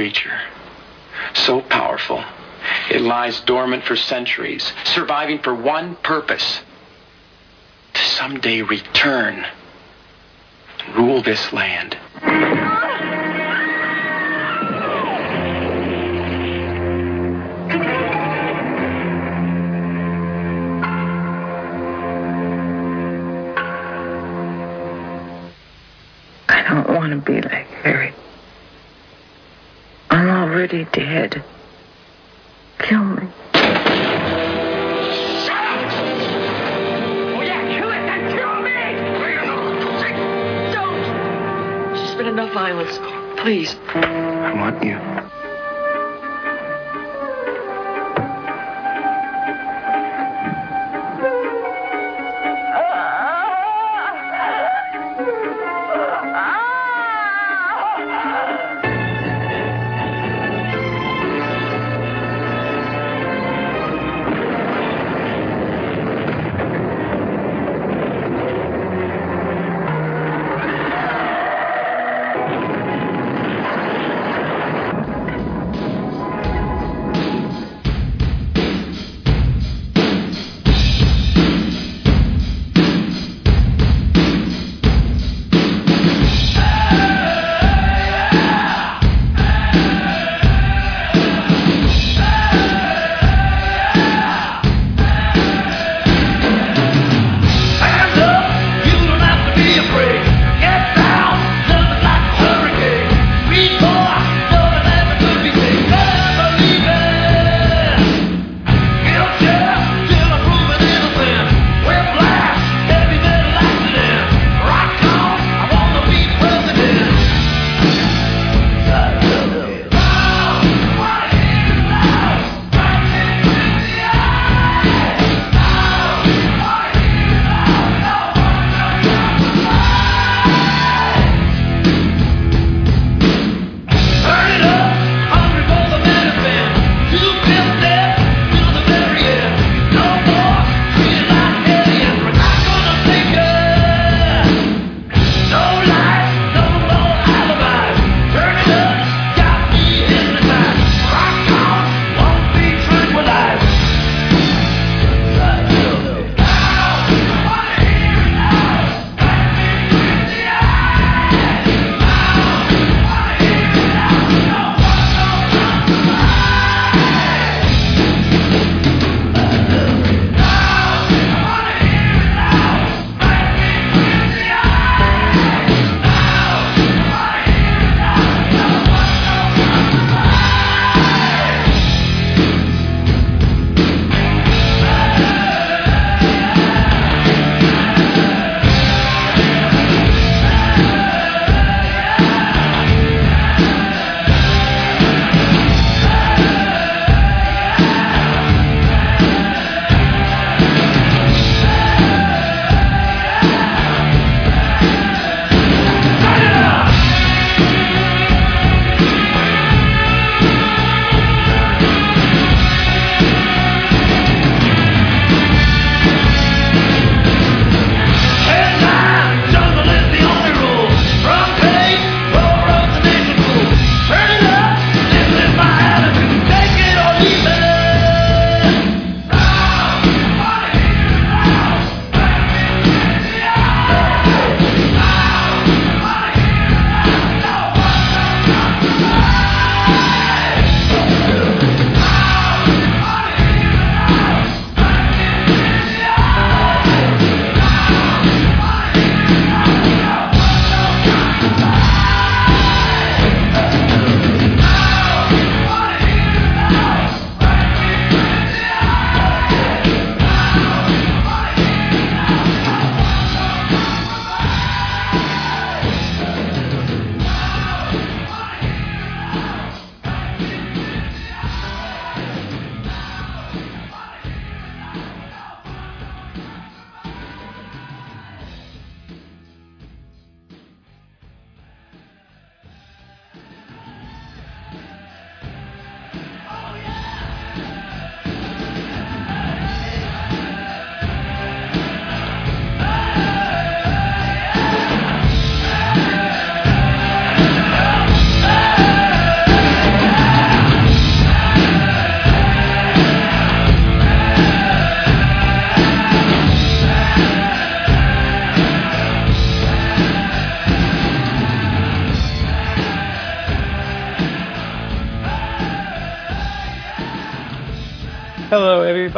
creature. So powerful. It lies dormant for centuries, surviving for one purpose to someday return and rule this land. Already dead. Kill me. Oh, yeah, kill it, then kill me! Don't! There's been enough violence. Please. I want you.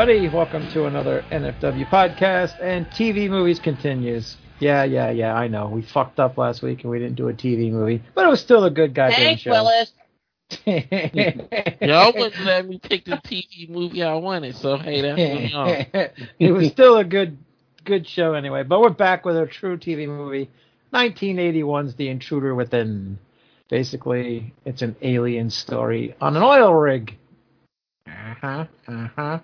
Everybody. Welcome to another NFW podcast, and TV movies continues. Yeah, yeah, yeah. I know we fucked up last week and we didn't do a TV movie, but it was still a good goddamn Thanks, show. Willis. Y'all wouldn't let me pick the TV movie I wanted, so hey, that's on y'all. it was still a good, good show anyway. But we're back with a true TV movie, 1981's The Intruder Within. Basically, it's an alien story on an oil rig. Uh huh. Uh huh.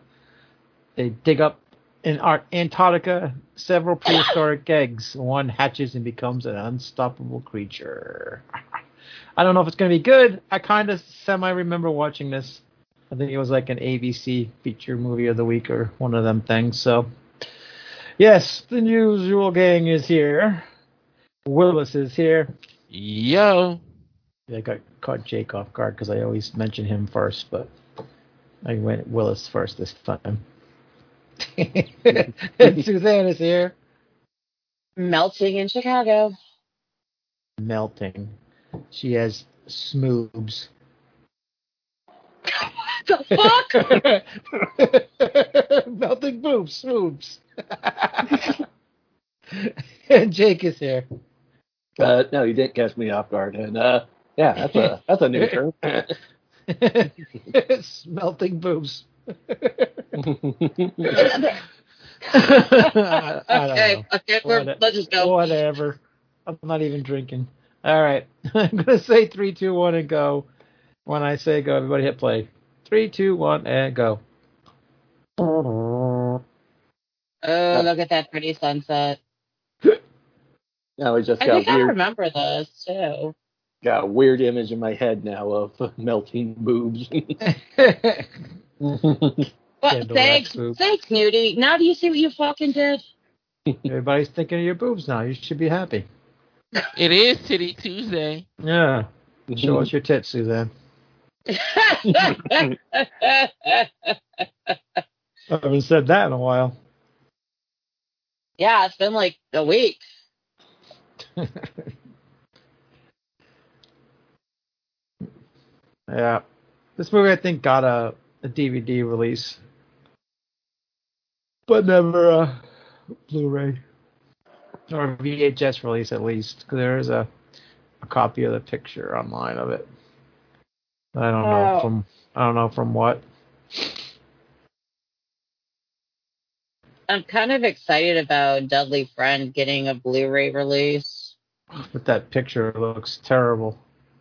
They dig up in Ar- Antarctica several prehistoric eggs. One hatches and becomes an unstoppable creature. I don't know if it's going to be good. I kind of semi remember watching this. I think it was like an ABC feature movie of the week or one of them things. So, yes, the usual gang is here. Willis is here. Yo, I got caught Jake off guard because I always mention him first, but I went Willis first this time. Suzanne is here. Melting in Chicago. Melting. She has smoobs. The fuck? Melting boobs, smoobs. and Jake is here. Uh, no, you didn't catch me off guard. And uh, yeah, that's a that's a new term. Melting boobs. I don't okay, know. okay, we're, What- let's just go. Whatever. I'm not even drinking. All right. I'm going to say three, two, one, and go. When I say go, everybody hit play. Three, two, one, and go. Oh, look at that pretty sunset. now I just I got think I remember this too. Got a weird image in my head now of melting boobs. But Candle thanks, wax boob. thanks, Nudie. Now do you see what you fucking did? Everybody's thinking of your boobs now. You should be happy. it is Titty Tuesday. Yeah. Show us mm-hmm. your tits, Suzanne. I haven't said that in a while. yeah, it's been like a week. Yeah. This movie, I think, got a, a DVD release, but never a Blu-ray or a VHS release, at least. 'cause there is a, a copy of the picture online of it. I don't know Oh. from I don't know from what. I'm kind of excited about Deadly Friend getting a Blu-ray release. But that picture looks terrible.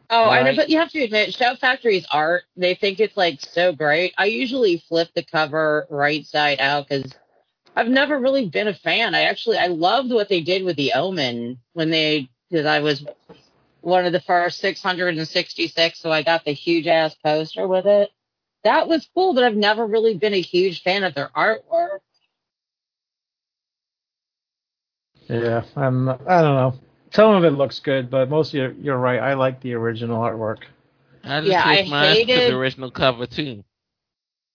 Oh, I know, but you have to admit, Shout Factory's art, they think it's like so great. I usually flip the cover right side out because I've never really been a fan. I actually, I loved what they did with The Omen when they, because I was one of the first 666, so I got the huge ass poster with it. That was cool, but I've never really been a huge fan of their artwork. Yeah, I'm. I don't know. Some of it looks good, but most of you're, you're right. I like the original artwork. I just Yeah, I wish mine to hated- the original cover too.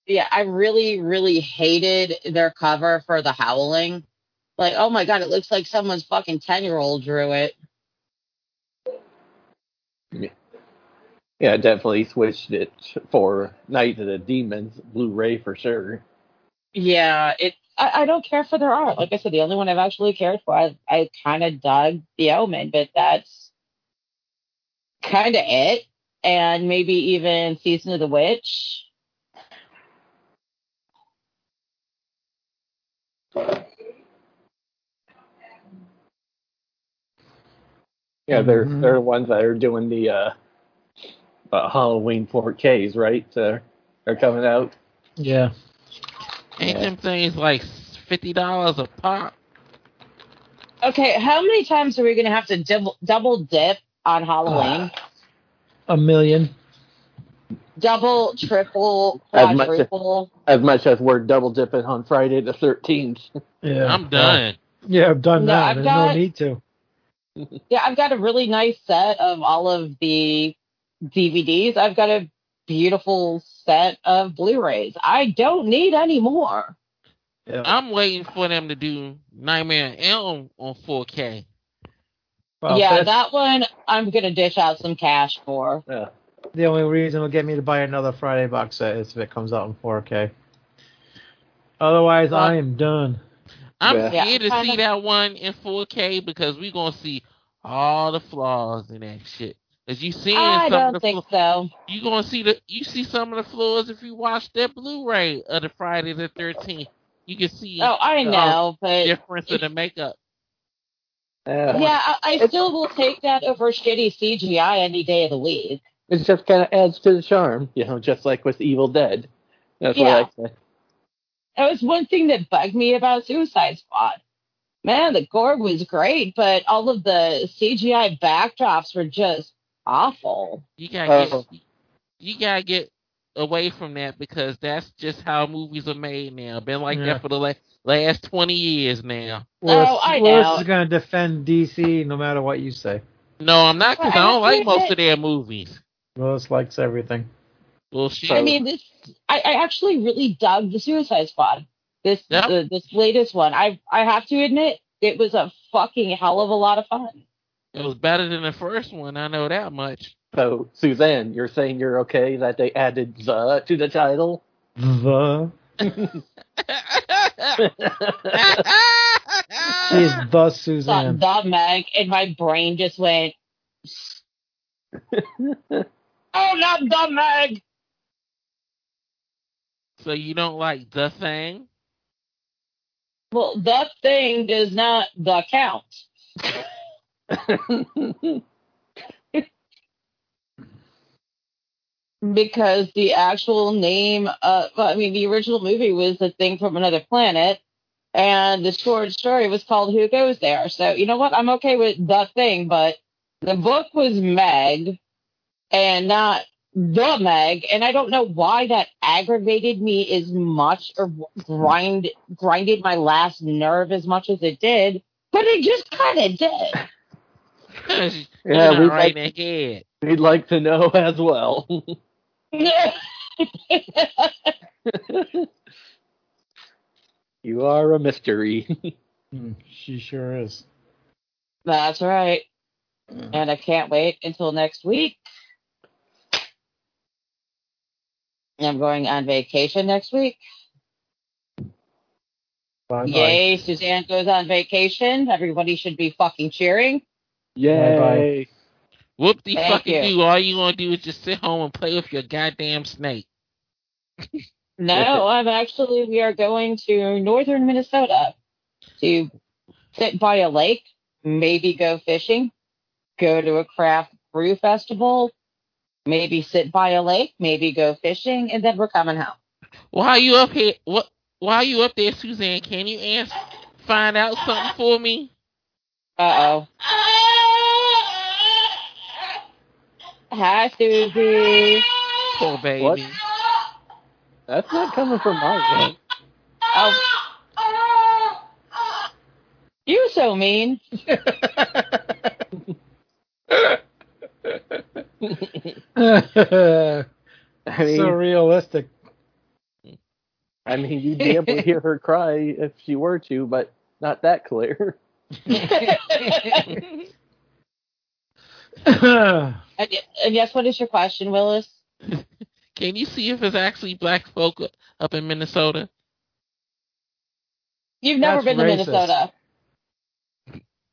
Yeah, I really, really hated their cover for The Howling. Like, oh my god, it looks like someone's fucking 10 year old drew it. yeah, definitely switched it for Night of the Demons Blu-ray for sure. Yeah, it. I, I don't care for their art. Like I said, the only one I've actually cared for, I, I kind of dug The Omen, but that's kind of it. And maybe even Season of the Witch. Yeah, they're Mhm. they're the ones that are doing the uh, uh, Halloween 4Ks, right? Uh, are coming out. Yeah. Ain't them things like fifty dollars a pop? Okay, how many times are we going to have to double, double dip on Halloween? A million. double, triple, As much- quadruple. As much as we're double dipping on Friday the 13th. Yeah. I'm done. Yeah, I've done No, that. I've There's got- no need to. Yeah, I've got a really nice set of all of the DVDs. I've got a beautiful set of Blu-rays. I don't need any more. Yeah. I'm waiting for them to do Nightmare on Elm on 4K. Well, yeah, that's that one I'm gonna dish out some cash for. Yeah. the only reason will get me to buy another Friday box set is if it comes out in 4K. Otherwise, I am done. I'm Yeah. scared to see that one in 4K because we're gonna see all the flaws in that shit. As you seeing I some don't of the think flaws, so. you gonna see the you see some of the flaws if you watch that Blu-ray of the Friday the 13th. You can see Oh, I the know, um, but difference in the makeup. Yeah. yeah, I, I still will take that over shitty CGI any day of the week. It just kind of adds to the charm, you know, just like with Evil Dead. That's Yeah. what I say. That was one thing that bugged me about Suicide Squad. Man, the gore was great, but all of the CGI backdrops were just awful. You gotta Oh. get uh-huh. you gotta get away from that because that's just how movies are made now. Been like Yeah. that for the la- last twenty years now. Willis, Oh, I Willis know. is going to defend DC no matter what you say. No, I'm not because I don't like I- most of their movies. Willis likes everything. Bullshit. So- I mean, this I, I actually really dug the Suicide Squad. This Yeah. Uh, the, this latest one. I I have to admit, it was a fucking hell of a lot of fun. It was better than the first one. I know that much. So, Suzanne, you're saying you're okay that they added the to the title? The. She's the Thought Suzanne. the Meg, and my brain just went, "Oh, not the Meg." so you don't like the thing? Well, the thing does not the count. because the actual name well, I mean the original movie was the thing from another planet and the short story was called Who Goes There. So you know what? I'm okay with the thing, but the book was Meg and not the Meg, and I don't know why that aggravated me as much or grind grinded my last nerve as much as it did, but it just kind of did. You're Yeah, not we right like- in the head. We'd like to know as well. you are a mystery. Hmm, she sure is. That's right. And I can't wait until next week. I'm going on vacation next week. Bye Yay, Suzanne goes on vacation. Everybody should be fucking cheering. Yay! Whoop de Thank fucking you. do. All you gonna do is just sit home and play with your goddamn snake. No, I'm actually, we are going to northern Minnesota to sit by a lake, maybe go fishing, go to a craft brew festival, maybe sit by a lake, maybe go fishing, and then we're coming home. Why are you up here? What? Why are you up there, Suzanne? Can you ask, find out something for me? Uh oh. Hi, Susie. Poor baby. What? That's not coming from my end. Oh. You're so mean. I mean, so realistic. I mean, you'd be able to hear her cry if she were to, but not that clear. and, and yes, what is your question, Willis? Can you see if it's actually black folk up in Minnesota? You've never That's been to. Minnesota.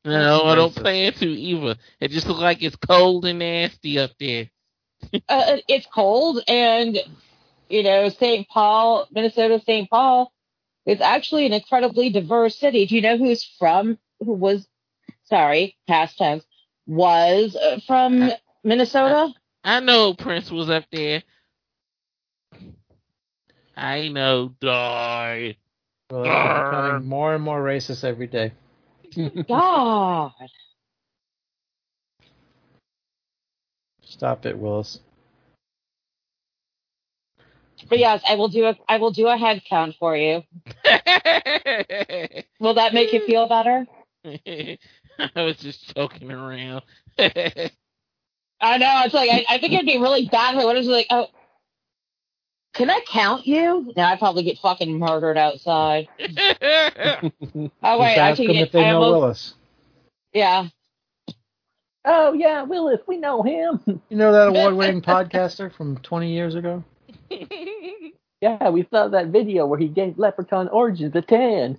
No, I don't plan to either. It just looks like it's cold and nasty up there. Uh, it's cold, and you know, St. Paul, Minnesota, St. Paul, is actually an incredibly diverse city. Do you know who's from? Who was? Sorry, past tense. Was uh, from Minnesota? I know Prince was up there. I know, die. Well, it's becoming more and more racist every day. God. Stop it, Willis. But yes, I will do a I will do a head count for you. Will that make you feel better? I was just joking around. I know. It's like I, I think it'd be really bad if I was like, oh, can I count you? No, I'd probably get fucking murdered outside. Oh wait, Just I ask can them get. if they I know almost, Willis. yeah. Oh yeah, Willis, we know him. You know that award-winning podcaster from 20 years ago? Yeah, we saw that video where he gave Leprechaun Origins a 10.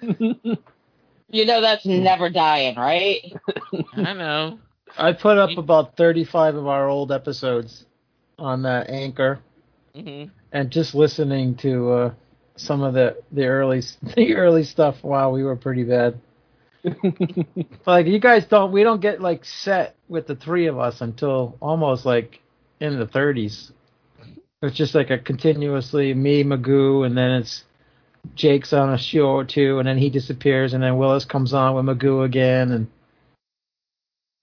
You know that's never dying, right? I know. I put up about 35 of our old episodes on that Anchor, hmm and just listening to uh, some of the the early the early stuff. Wow, we were pretty bad. Like you guys don't, we don't get like set with the three of us until almost like in the 30s. It's just like a continuously me, Magoo, and then it's Jake's on a show or two, and then he disappears, and then Willis comes on with Magoo again, and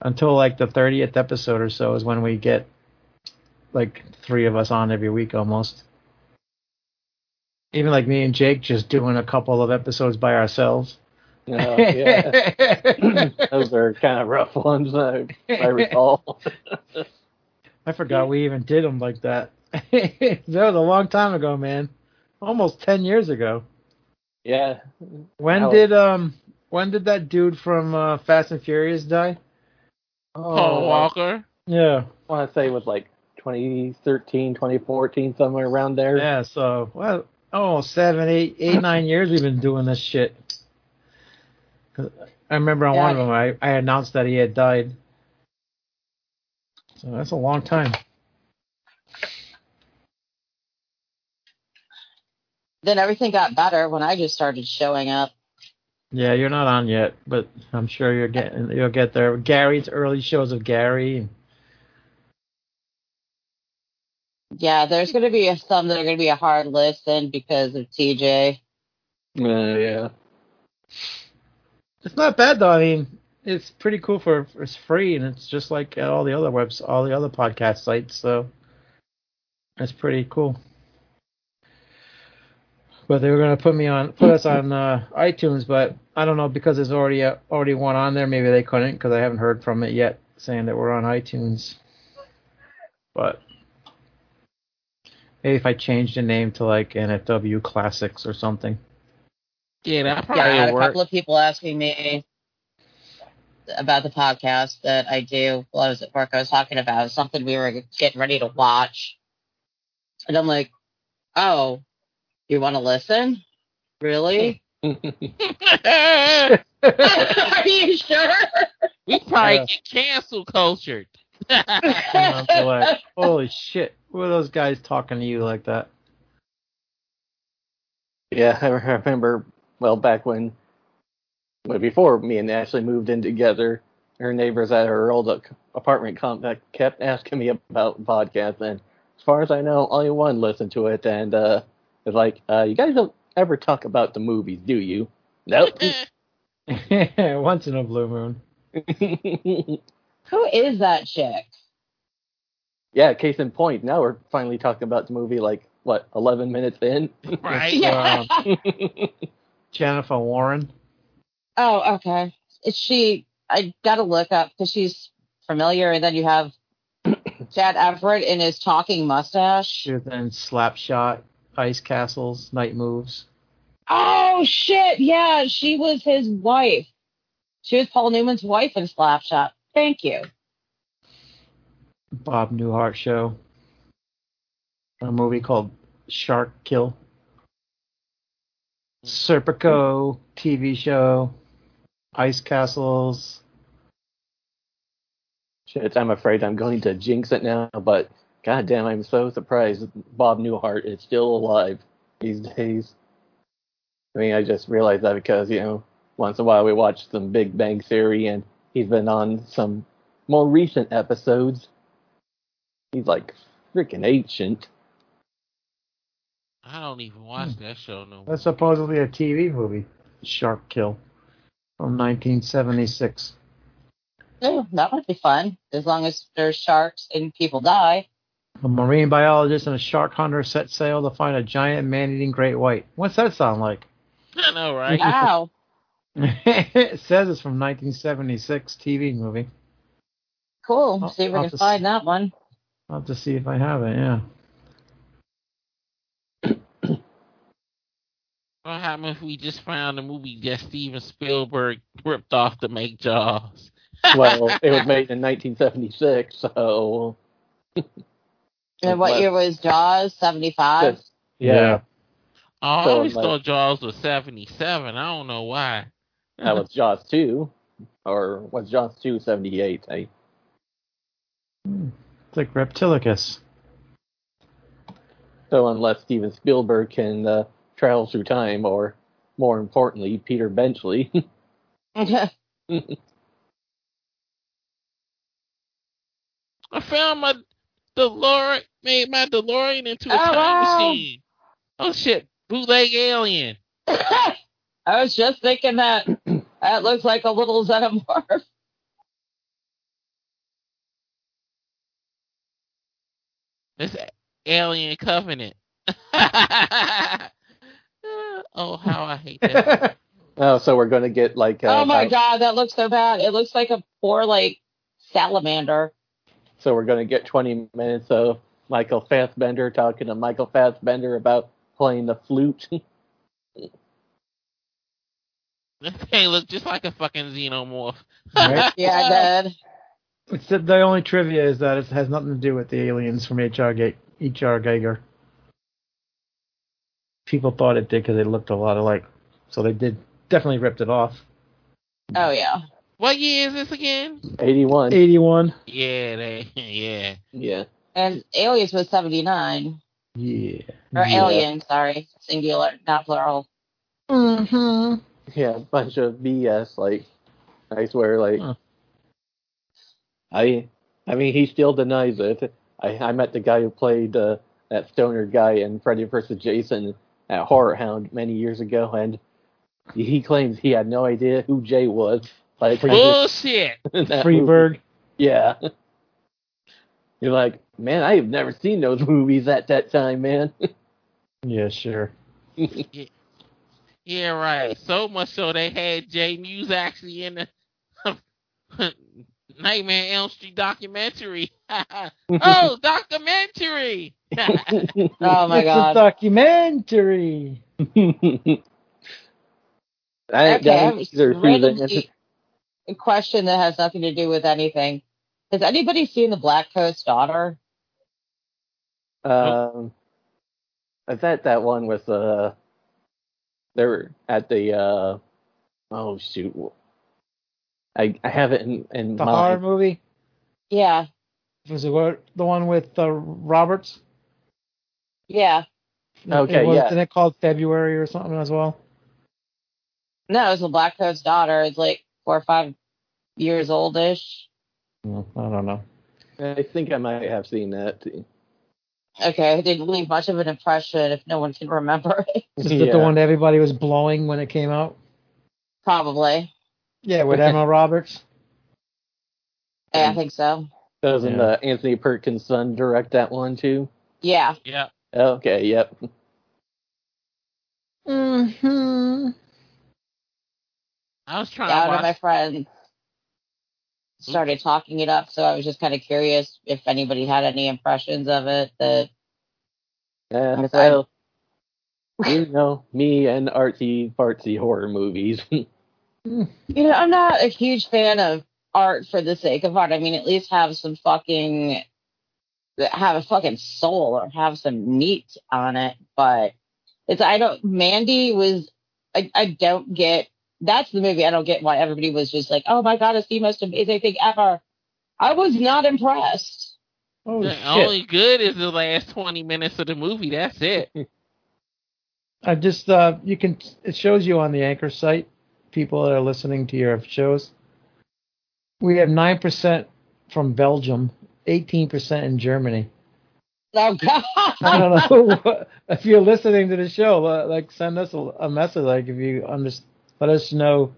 until like the 30th episode or so is when we get like three of us on every week almost. Even like me and Jake just doing a couple of episodes by ourselves. Oh, yeah. Those are kind of rough ones, I, I recall. I forgot we even did them like that. that was a long time ago, man. Almost ten years ago. yeah. When Wow. did um when did that dude from uh, Fast and Furious die? Paul Walker. Yeah. I want to say it was like 2013, 2014, somewhere around there. Yeah, so well oh seven, eight, eight, nine years we've been doing this shit. I remember on one of them I, I announced that he had died. So that's a long time. Then everything got better when I just started showing up. Yeah, you're not on yet, but I'm sure you're getting you'll get there. Gary's early shows of Gary. Yeah, there's going to be some that are going to be a hard listen because of TJ. Uh, yeah. It's not bad though. I mean, it's pretty cool for it's free and it's just like all the other webs, all the other podcast sites. So it's pretty cool. But they were gonna put me on, put us on uh, iTunes, but I don't know because there's already a, already one on there. Maybe they couldn't because I haven't heard from it yet, saying that we're on iTunes. But maybe if I changed the name to like NFW Classics or something. Yeah, that Yeah, I probably had a work. couple of people asking me about the podcast that I do while I was at work. I was talking about something we were getting ready to watch. And I'm like, oh, you want to listen? Really? Are you sure? we probably Yeah. get cancel cultured. Like, holy shit, who are those guys talking to you like that? Yeah, I remember, well, back when, well, before me and Ashley moved in together, her neighbors at her old apartment complex kept asking me about podcasts, and as far as I know, only one listened to it, and uh, it's like, uh, you guys don't ever talk about the movies, do you? Nope. Once in a blue moon. Who is that chick? yeah, case in point, now we're finally talking about the movie, like, what, 11 minutes in? right? Yeah. Jennifer Warren. Oh, okay. Is she? I gotta look up because she's familiar, and then you have Chad Everett in his talking mustache. She was in Slapshot, Ice Castles, Night Moves. Oh shit! Yeah, she was his wife. She was Paul Newman's wife in Slapshot. Thank you. Bob Newhart show. A movie called Shark Kill. Serpico TV show. Ice Castles. Shit, I'm afraid I'm going to jinx it now, but goddamn, I'm so surprised Bob Newhart is still alive these days. I mean, I just realized that because, you know, once in a while we watch some Big Bang Theory and he's been on some more recent episodes. He's like freaking ancient. I don't even watch hmm. that show no more. That's supposedly a TV movie. Shark Kill. From 1976. Oh, that would be fun as long as there's sharks and people die. A marine biologist and a shark hunter set sail to find a giant man-eating great white. What's that sound like? I know, right? Wow. it says it's from 1976 TV movie. Cool. I'll- See if we I'll can just- find that one. I'll have to see if I have it. Yeah. What happened if we just found a movie that Steven Spielberg ripped off to make Jaws? Well, it was made in 1976, so And what Well- year was Jaws? 75? Just- yeah, Oh, I So, always like- thought Jaws was 77. I don't know why. that was Jaws 2. Or was Jaws 2 78? It's like Reptilicus. so unless Steven Spielberg can uh, travel through time, or more importantly, Peter Benchley. I found my DeLorean, made my DeLorean into a Oh, time wow. machine. Oh shit, bootleg alien. I was just thinking that that looks like a little xenomorph. This alien covenant. oh, how I hate that. oh, so we're going to get like. Uh, oh my about- god, that looks so bad. It looks like a poor like salamander. So we're going to get 20 minutes of Michael Fassbender talking to Michael Fassbender about playing the flute. this thing looks just like a fucking xenomorph. Right? Yeah, I did. It's the, the only trivia is that it has nothing to do with the aliens from H.R. Ga- H.R. Giger. People thought it did because they looked a lot alike, so they did definitely ripped it off. Oh yeah. What year is this again? 81. Eighty-one. Yeah, they, yeah. Yeah. And Aliens was 79. Yeah. Or yeah. Alien, sorry. Singular, not plural. Mm-hmm. Yeah, a bunch of BS. Like, I swear, like, Huh. I, I mean, he still denies it. I, I met the guy who played uh, that stoner guy in Freddy vs. Jason at Horror Hound many years ago, and he claims he had no idea who Jay was. Like, Bullshit. in. Freeburg. Yeah. You're like, man, I have never seen those movies at that time, man. Yeah, sure. Yeah, right. So much so they had Jay Muse actually in the Nightmare on Elm Street documentary. oh, documentary! Oh my it's a god. documentary. I Okay, got I any was either who randomly- a question that has nothing to do with anything. Has anybody seen the Blackcoat's Daughter? Um, I bet that one was uh, they were at the uh, oh shoot, I I have it in in The horror movie Yeah, was it what, the one with uh, Roberts? yeah. Okay, it was, yeah. Isn't it called February or something as well? No, it's the Blackcoat's Daughter. It's like four or five years oldish. No, I don't know. I think I might have seen that. Okay, it didn't leave much of an impression if no one can remember it. Is it the one that everybody was blowing when it came out? Probably. Yeah, with Emma Roberts. Yeah, I think so. Doesn't Yeah. uh, Anthony Perkins' son direct that one too? Yeah. yeah. Okay, yep. Mm-hmm. I was trying Yeah, to one of my watch. friends started talking it up, so I was just kind of curious if anybody had any impressions of it. That mm. Yeah, Yes, I- you know me and artsy fartsy horror movies. you know, I'm not a huge fan of art for the sake of art. I mean, at least have some fucking have a fucking soul or have some meat on it. But it's I don't. Mandy was I I don't get. That's the movie I don't get why everybody was just like, oh my god, it's the most amazing thing ever. I was not impressed. Oh The shit! only good is the last 20 minutes of the movie. That's it. I just uh, you can it shows you on the anchor site people that are listening to your shows. We have nine percent from Belgium, eighteen percent in Germany. Oh god. I don't know if you're listening to the show. uh, Like, send us a, a message. Like, if you under, let us know,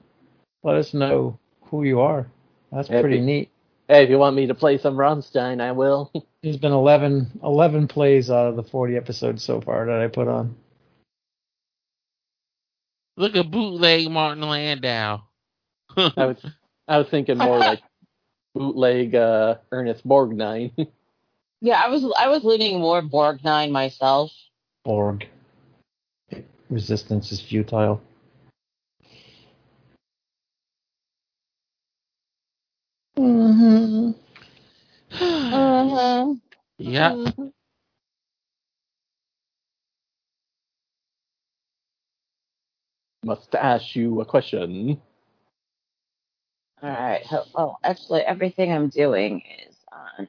let us know who you are. That's Yeah, pretty be- neat. hey, if you want me to play some Rammstein, I will. There's been 11, 11 plays out of the forty episodes so far that I put on. Look at bootleg Martin Landau. I was I was thinking more like bootleg uh, Ernest Borgnine. Yeah, I was I was leaning more Borgnine myself. Borg. Resistance is futile. Mm-hmm. Yeah. Mm-hmm. Mm-hmm. mm-hmm. Must ask you a question. All right. Well, oh, actually, everything I'm doing is on.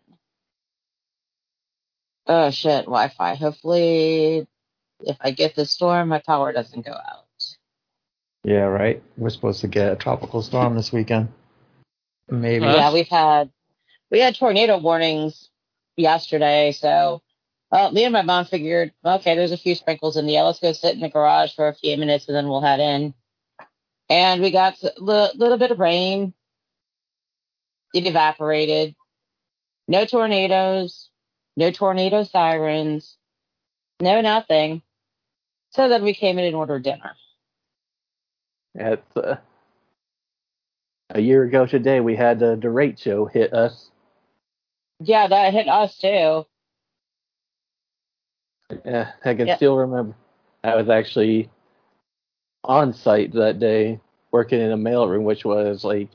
Oh shit, Wi-Fi. Hopefully, if I get the storm, my power doesn't go out. Yeah, right. We're supposed to get a tropical storm this weekend. Maybe. Yeah, we've had we had tornado warnings yesterday, so well, me and my mom figured, okay, there's a few sprinkles in the air. Let's go sit in the garage for a few minutes and then we'll head in. And we got a li- little bit of rain. It evaporated. No tornadoes. No tornado sirens. No nothing. So then we came in and ordered dinner. At uh, a year ago today, we had the derecho hit us. Yeah, that hit us too. Yeah, I can Yeah. still remember. I was actually on site that day, working in a mailroom, which was like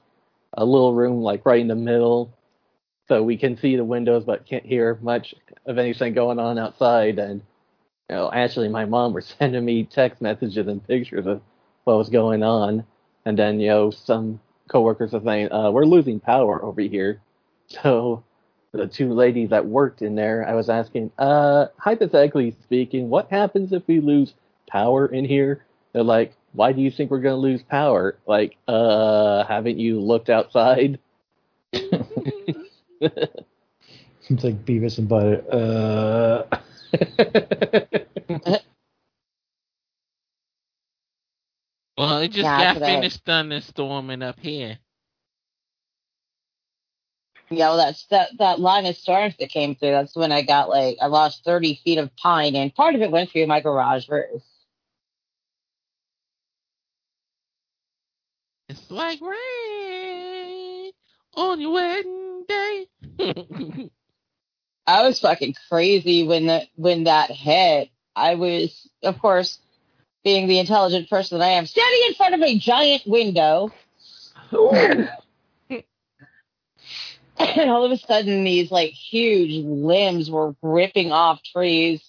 a little room, like right in the middle, so we can see the windows but can't hear much of anything going on outside. And you know, actually, my mom was sending me text messages and pictures of what was going on, and then you know, some coworkers are saying, uh, "We're losing power over here," so the two ladies that worked in there, I was asking, uh, hypothetically speaking, what happens if we lose power in here? They're like, why do you think we're going to lose power? Like, uh, haven't you looked outside? It's like Beavis and Butter. Uh. It just Yeah, got today. finished thunderstorming up here. Yeah, well, that's that that line of storms that came through. That's when I got like I lost thirty feet of pine, and part of it went through my garage roof. It's like rain on your wedding day. I was fucking crazy when the when that hit. I was, of course, being the intelligent person that I am, standing in front of a giant window, and all of a sudden these like huge limbs were ripping off trees.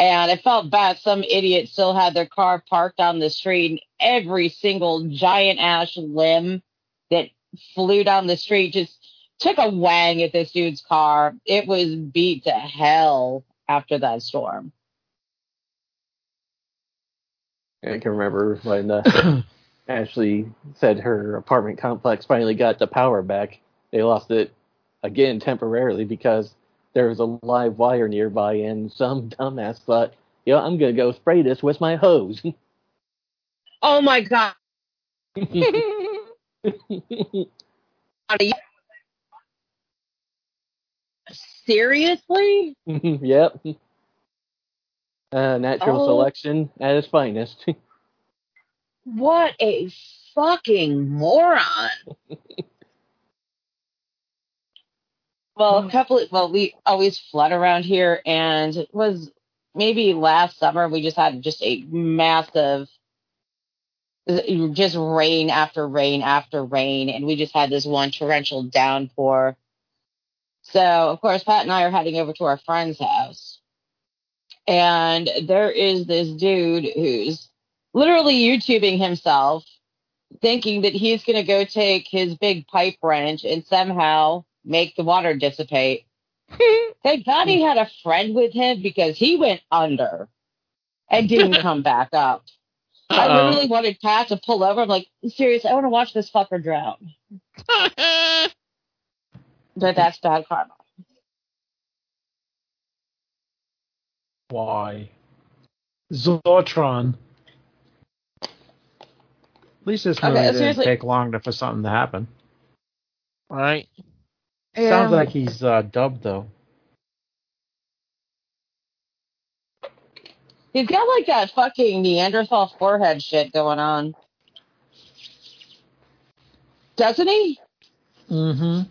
And I felt bad. Some idiot still had their car parked on the street, and every single giant ash limb that flew down the street just took a wang at this dude's car. It was beat to hell after that storm. I can remember when uh, Ashley said her apartment complex finally got the power back. They lost it again temporarily because there was a live wire nearby, and some dumbass thought, "Yo, I'm gonna go spray this with my hose." Oh my god. Seriously? yep. Uh, natural Oh. selection at its finest. What a fucking moron. well, a couple of, well, we always flood around here and it was maybe last summer we just had just a massive just rain after rain after rain and we just had this one torrential downpour. So, of course, Pat and I are heading over to our friend's house. And there is this dude who's literally YouTubing himself, thinking that he's going to go take his big pipe wrench and somehow make the water dissipate. Thank God he had a friend with him because he went under and didn't come back up. I Uh-oh. literally wanted Pat to pull over. I'm like, seriously, I want to watch this fucker drown. But that's bad karma. Why? Zotron. At least this Okay, movie didn't seriously- take long to, for something to happen. right? Sounds like he's uh, dubbed though. He's got like that fucking Neanderthal forehead shit going on. Doesn't he? Mm-hmm.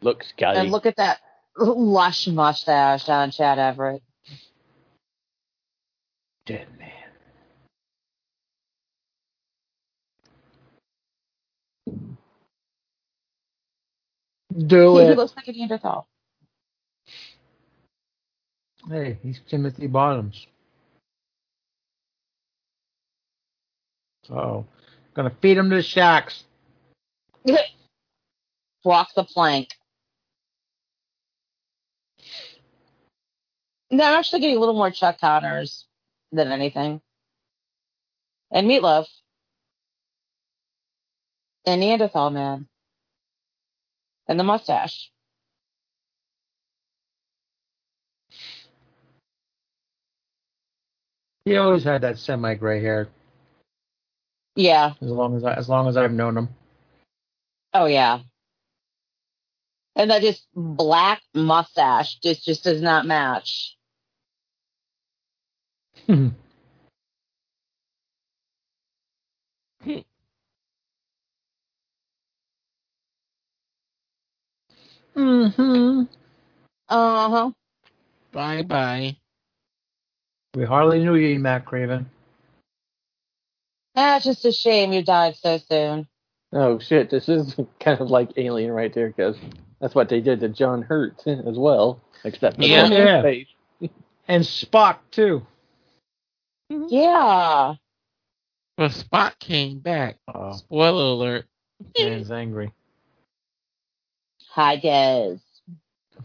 Look, Scotty. And look at that lush mustache on Chad Everett. Dead man. Do it. He looks like a Neanderthal. Hey, he's Timothy Bottoms. So, gonna feed him to the shacks. Block the plank. No, I'm actually getting a little more Chuck Connors than anything. And Meatloaf. And Neanderthal Man. And the mustache. He always had that semi-gray hair. Yeah. As long as I, as long as I've known him. Oh yeah. And that just black mustache just just does not match. mm-hmm. Uh huh. Bye bye. We hardly knew you, Matt Craven. That's just a shame you died so soon. Oh shit, this is kind of like Alien right there, because that's what they did to John Hurt as well, except for Yeah. the Yeah. face. And Spock too. Mm-hmm. Yeah. But Spock came back. Oh, Spoiler alert. man's angry. Hi guys.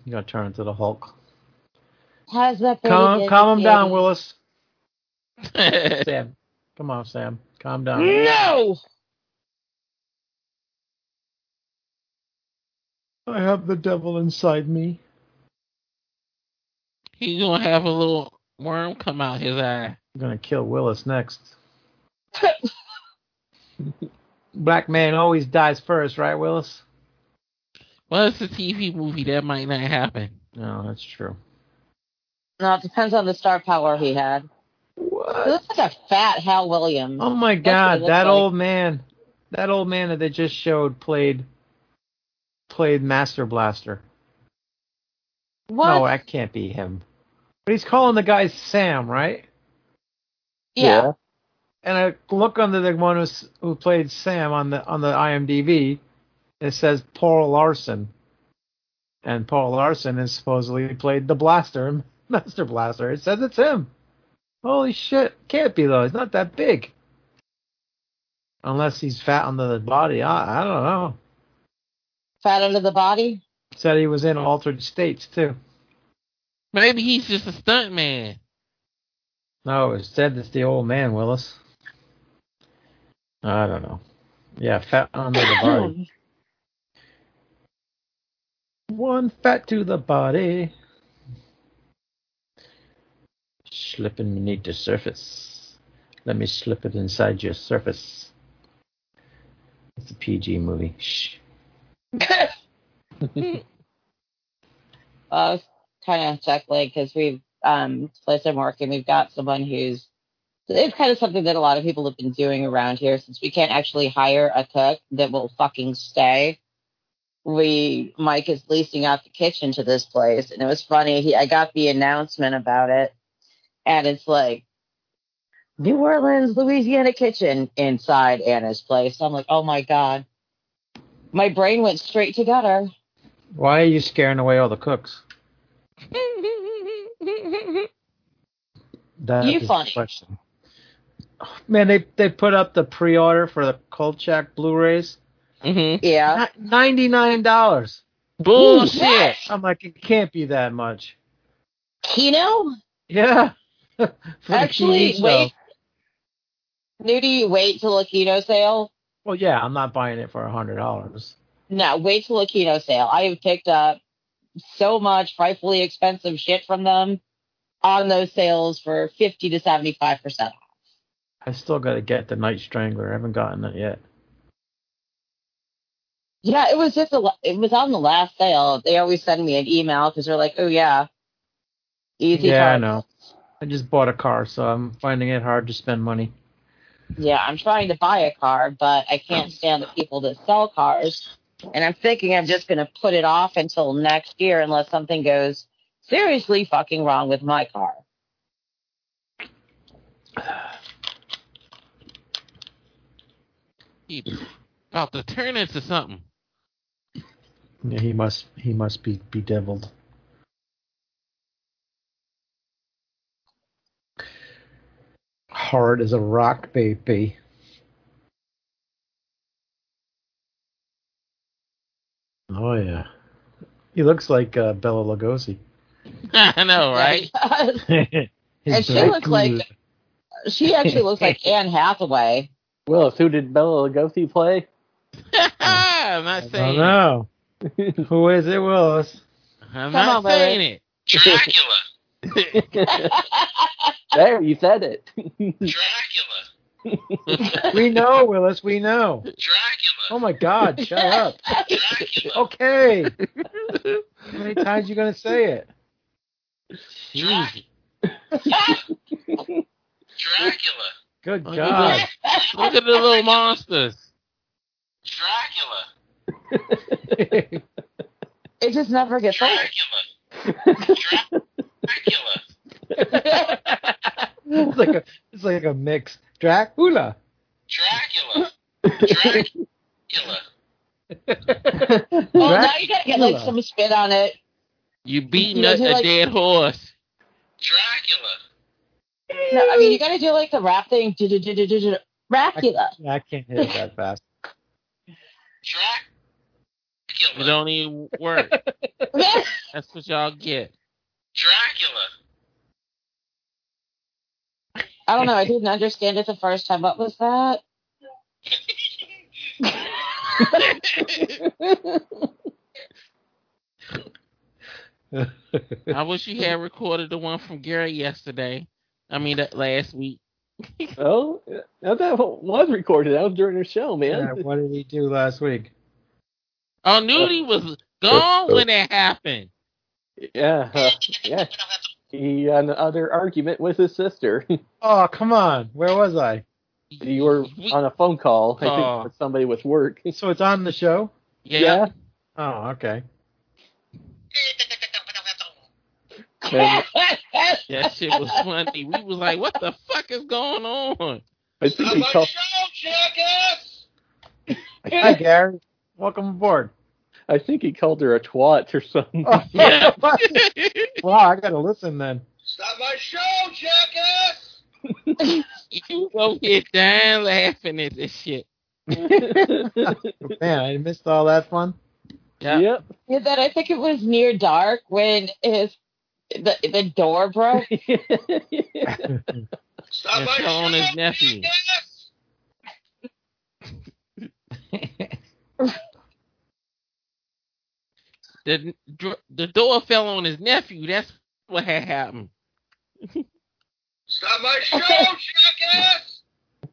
You gotta turn into the Hulk. How's that? Calm, calm him down, Willis. Sam, come on, Sam, calm down. No. I have the devil inside me. He's gonna have a little worm come out his eye. I'm gonna kill Willis next. Black man always dies first, right, Willis? Well, it's a TV movie. That might not happen. No, that's true. No, it depends on the star power he had. He What? looks like a fat Hal Williams. Oh my That's God, that like. old man, that old man that they just showed played played Master Blaster. what? No, that can't be him. But he's calling the guy Sam, right? Yeah. And I look under the one who's, who played Sam on the on the IMDb. It says Paul Larson, and Paul Larson is supposedly played the Blaster, Master Blaster. It says it's him. Holy shit! Can't be though. He's not that big. Unless he's fat under the body. I, I don't know. Fat under the body. Said he was in altered states too. Maybe he's just a stunt man. No, it said it's the old man, Willis. I don't know. Yeah, fat under the body. One fat to the body. Slipping beneath the surface. Let me slip it inside your surface. It's a PG movie. Shh. I was kind of chuckling because we've um place I'm working, we've got someone who's it's kind of something that a lot of people have been doing around here since we can't actually hire a cook that will fucking stay. We Mike is leasing out the kitchen to this place, and it was funny. He I got the announcement about it, and it's like New Orleans, Louisiana kitchen inside Anna's place. I'm like, oh my god, my brain went straight to gutter. Why are you scaring away all the cooks? That You is the funny. question. Man, they they put up the pre-order for the Kolchak Blu-rays. Mm-hmm. Yeah. Ninety nine dollars. Bullshit. I'm like, it can't be that much. Kino? Yeah. Actually, TV show. wait. Nudie, wait till a Kino sale. Well, yeah, I'm not buying it for a hundred dollars. No, wait till a Kino sale. I have picked up so much frightfully expensive shit from them on those sales for 50 to 75%. Off. I still got to get the Night Strangler. I haven't gotten it yet. Yeah, it was just a, it was on the last sale. They always send me an email because they're like, oh yeah, easy. yeah, I know. I just bought a car, so I'm finding it hard to spend money. Yeah, I'm trying to buy a car, but I can't stand the people that sell cars. And I'm thinking I'm just going to put it off until next year unless something goes seriously fucking wrong with my car. He about to turn into something. Yeah, he must he must be bedeviled. Hard as a rock, baby. Oh yeah. He looks like uh, Bela Lugosi. I know, right? And she black looks like- she actually looks like Anne Hathaway. Willis, who did Bela Lugosi play? I'm not saying. I don't it. know. Who is it, Willis? I'm Come not on, Willis. saying it. Dracula. there, you said it. Dracula. We know, Willis. We know. Dracula. Oh my God! Shut up. Dracula. Okay. How many times you gonna say it? Jeez. Dracula. Good Oh, God. Look at the little monsters. Dracula. It just never gets old. Dracula. Dracula. it's like a it's like a mix. Dracula. Dracula. Dracula. Well, now you gotta get like Oh, some spin on it. You beating Yeah, a, a like- dead horse. Dracula. No, I mean you gotta do like the rap thing. Dracula. I can't hit it that fast. It Dracula. don't even work. That's what y'all get. Dracula. I don't know. I didn't understand it the first time. What was that? I wish you had recorded the one from Gary yesterday. I mean, that last week. oh, now that was recorded. That was during the show, Yeah, man. what did he do last week? Oh, Nudie was gone when it happened. Yeah, uh, yeah. He had another argument with his sister. Oh, come on. Where was I? you were on a phone call, I Oh. think, with somebody with work. So it's on the show? yeah. Oh, okay. And That shit was funny. We was like, what the fuck is going on? I think Stop he my called. show, jackass! Hi, Gary. Welcome aboard. I think he called her a twat or something. Oh, Yeah. wow, I gotta listen then. Stop my show, jackass! you go get down laughing at this shit. Man, I missed all that fun. Yeah. Yep. Yeah, then I think it was near dark when his the the door broke. Stop And my fell on his show, nephew. Jackass! The the door fell on his nephew. That's what had happened. Stop my show, jackass!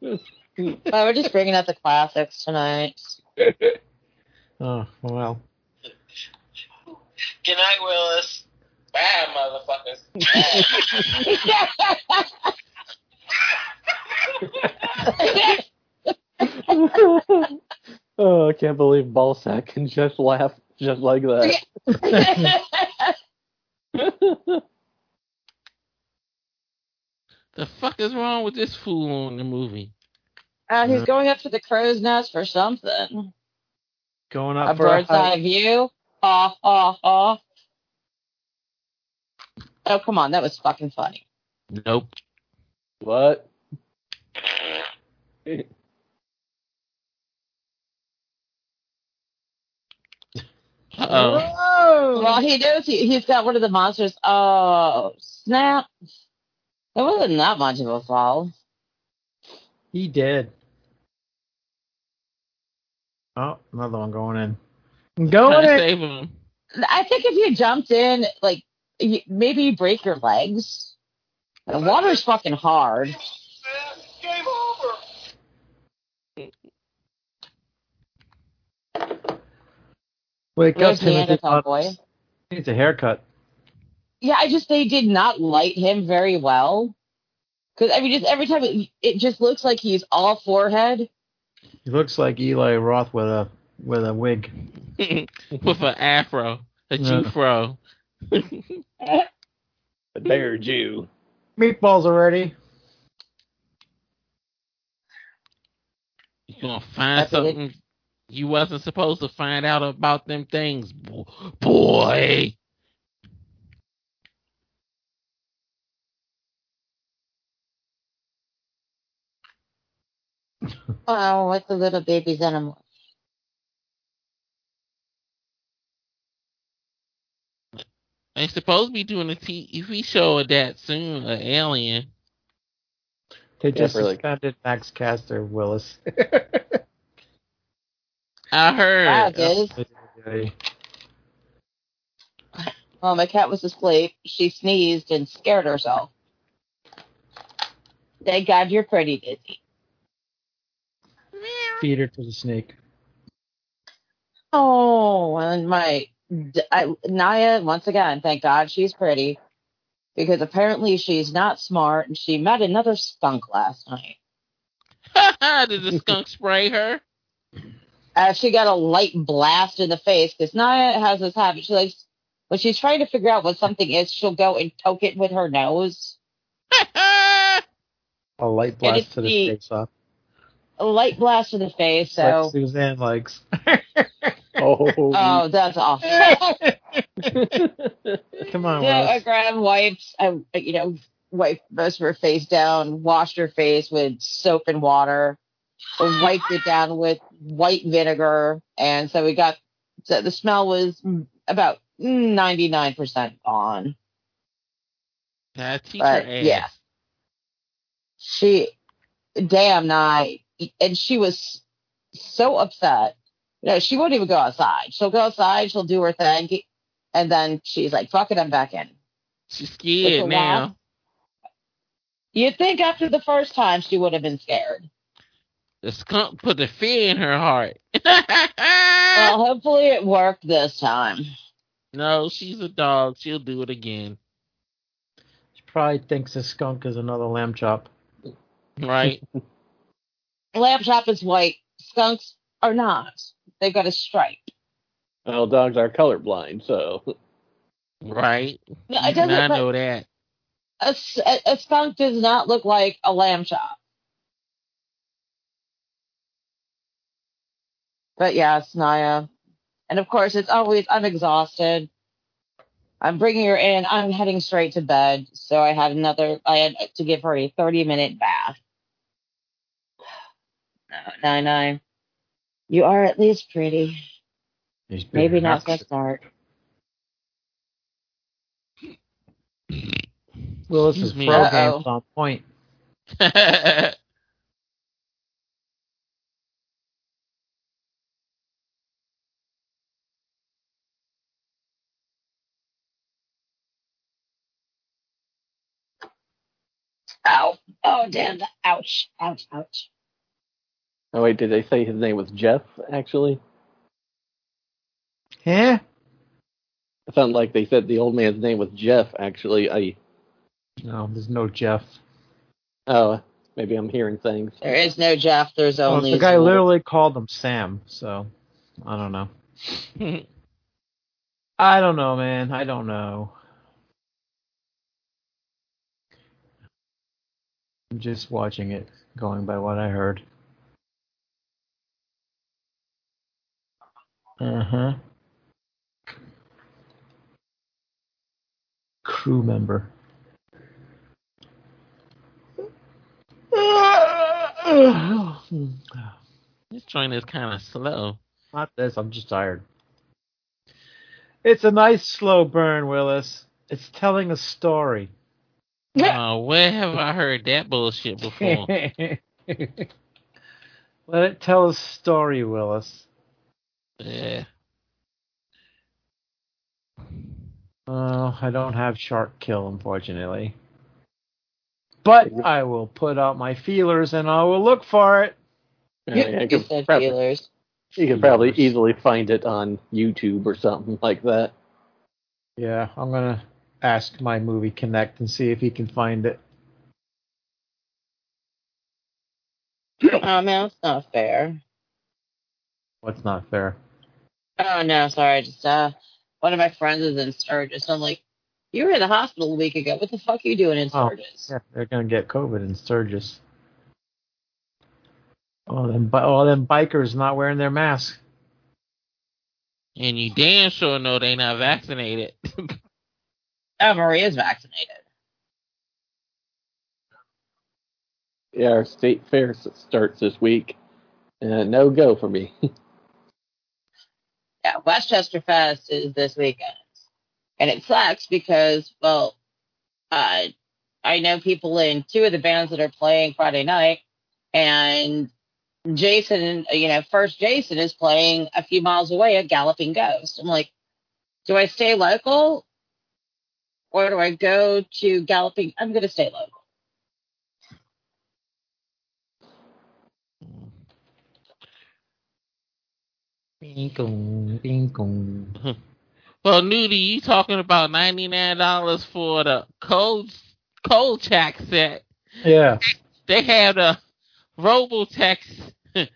Oh, we're just bringing out the classics tonight. Oh, well. Good night, Willis. Bad motherfuckers. oh, I can't believe Ballsack can just laugh just like that. The fuck is wrong with this fool on the movie? Uh, he's going up to the crow's nest for something. Going A up for bird's a hike. eye view. Ha ha ha. Oh come on, that was fucking funny. Nope. what? Uh oh. Oh. Well, he knows he, he's got one of the monsters. Oh snap! That wasn't that much of a fall. He did. Oh, another one going in. Going in. save him. I think if you jumped in, like maybe you break your legs. The water's fucking hard. Wake up, Where's Timothy. Neanderthal boy? Buttons. He needs a haircut. Yeah, I just they did not light him very well. Because I mean, just every time it, it just looks like he's all forehead. He looks like Eli Roth with a with a wig. With an afro. A Yeah. Jew-fro. The bear Jew. Meatballs already. You gonna find That's it. something you wasn't supposed to find out about them things, boy. Oh, with the little baby's animal. They supposed to be doing a TV show of that soon, uh, Alien. They Yeah, just for, like- suspended Max Caster Willis. I heard. That is. Well, my cat was asleep. She sneezed and scared herself. Thank God you're pretty, Dizzy. Feed her to the snake. Oh, and my I, Naya, once again, thank God she's pretty. Because apparently she's not smart and she met another skunk last night. Did the skunk spray her? Uh, she got a light blast in the face because Naya has this habit. She likes, when she's trying to figure out what something is, she'll go and poke it with her nose. A light blast to the the- face off. A light blast in the face, so. Like Suzanne likes. Oh, Oh, that's awful. Come on, Yeah, I Willis. grabbed wipes. I, you know, wiped most of her face down, washed her face with soap and water, wiped it down with white vinegar, and so we got. So the smell was about ninety nine percent gone. Gotta teach But, ass. yeah. She, damn night, and she was so upset. You know, she won't even go outside. She'll go outside, she'll do her thing, and then she's like, "Fuck it, I'm back in." She's scared now. You'd think after the first time she would have been scared. The skunk put the fear in her heart. Well, hopefully it worked this time. no, she's a dog. She'll do it again. She probably thinks a skunk is another lamb chop. Right? Lamb chop is white. Skunks are not. They've got a stripe. well, dogs are colorblind, so right? No, it doesn't. I but know that. A, a skunk does not look like a lamb chop. But yes, Naya. And of course, it's always, I'm exhausted. I'm bringing her in. I'm heading straight to bed. So I had another, I had to give her a 30 minute bath. No, Nine, nine. You are at least pretty. Maybe not so nuts. smart. Willis's Excuse me. pro Uh-oh. game's on point. Oh, damn. Ouch. Ouch. Ouch. oh wait, did they say his name was Jeff? Actually, Yeah? it sounded like they said the old man's name was Jeff. Actually, I No, there's no Jeff. oh maybe I'm hearing things. There is no Jeff. There's Well, only. the guy Zuul. literally called him Sam, so I don't know. I don't know, man. I don't know. Just watching it, going by what I heard. Uh huh. Crew member. this joint is kind of slow. Not this, I'm just tired. It's a nice slow burn, Willis. It's telling a story. Oh, where have I heard that bullshit before? Let it tell a story, Willis. yeah. Oh, I don't have shark kill, unfortunately. But I will put out my feelers and I will look for it. I mean, You could said prob- feelers. you could probably easily find it on YouTube or something like that. Yeah, I'm gonna ask my movie connect and see if he can find it. Oh no, it's not fair. What's not fair? Oh no, sorry. Just uh, one of my friends is in Sturgis. I'm like, you were in the hospital a week ago. What the fuck are you doing in Oh, Sturgis? Yeah, they're gonna get COVID in Sturgis. Oh, them, all them bikers not wearing their masks. And you damn sure know they not vaccinated. Oh, Maria's vaccinated. Yeah, our state fair starts this week. Uh, no go for me. Yeah, Westchester Fest is this weekend. and it sucks because well, uh, I know people in two of the bands that are playing Friday night, and Jason, you know, first Jason is playing a few miles away at Galloping Ghost. I'm like, do I stay local or do I go to Galloping? I'm going to stay local. Bing gong, bing gong. Well, Nudie, you talking about ninety nine dollars for the cold Kolchak set? Yeah. They had a Robotech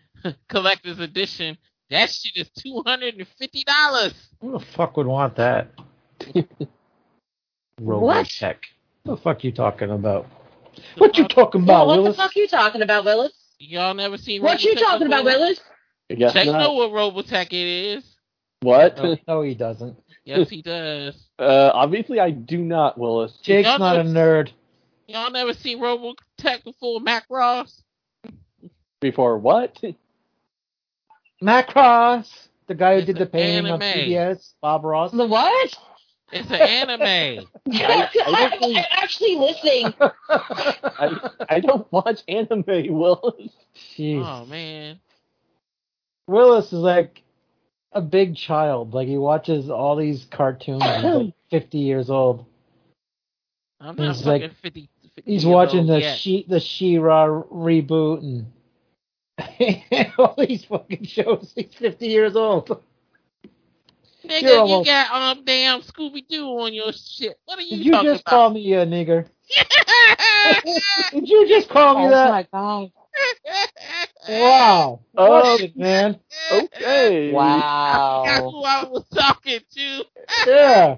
collector's edition. That shit is two hundred and fifty dollars. Who the fuck would want that? What? Robotech. What the fuck you talking about? What you talking about, Willis? what Willis? the fuck you talking about, Willis? Y'all never seen What you Robotech talking about, before? Willis? I guess Jake not. know what Robotech it is. What? No, no, he doesn't. Yes, he does. Uh, obviously, I do not, Willis. Jake's Y'all not a nerd. Y'all never seen Robotech before, Macross? Before what? Macross, the guy who It's did the painting on anime. CBS, Bob Ross. The what? It's an anime. I- I I'm, I'm actually listening. I, I don't watch anime, Willis. Jeez. Oh man. Willis is like a big child. Like he watches all these cartoons. He's like 50 years old. I'm not He's fucking like- 50, 50 He's watching the yet. she the She-Ra reboot and all these fucking shows. He's 50 years old. Nigga, You're you almost- got um damn Scooby Doo on your shit. What are you Did you talking just call me a nigger? Did you just call me Oh that? my god! Wow. Oh. Watch it, man. Okay. That's Wow. who I was talking to. Yeah.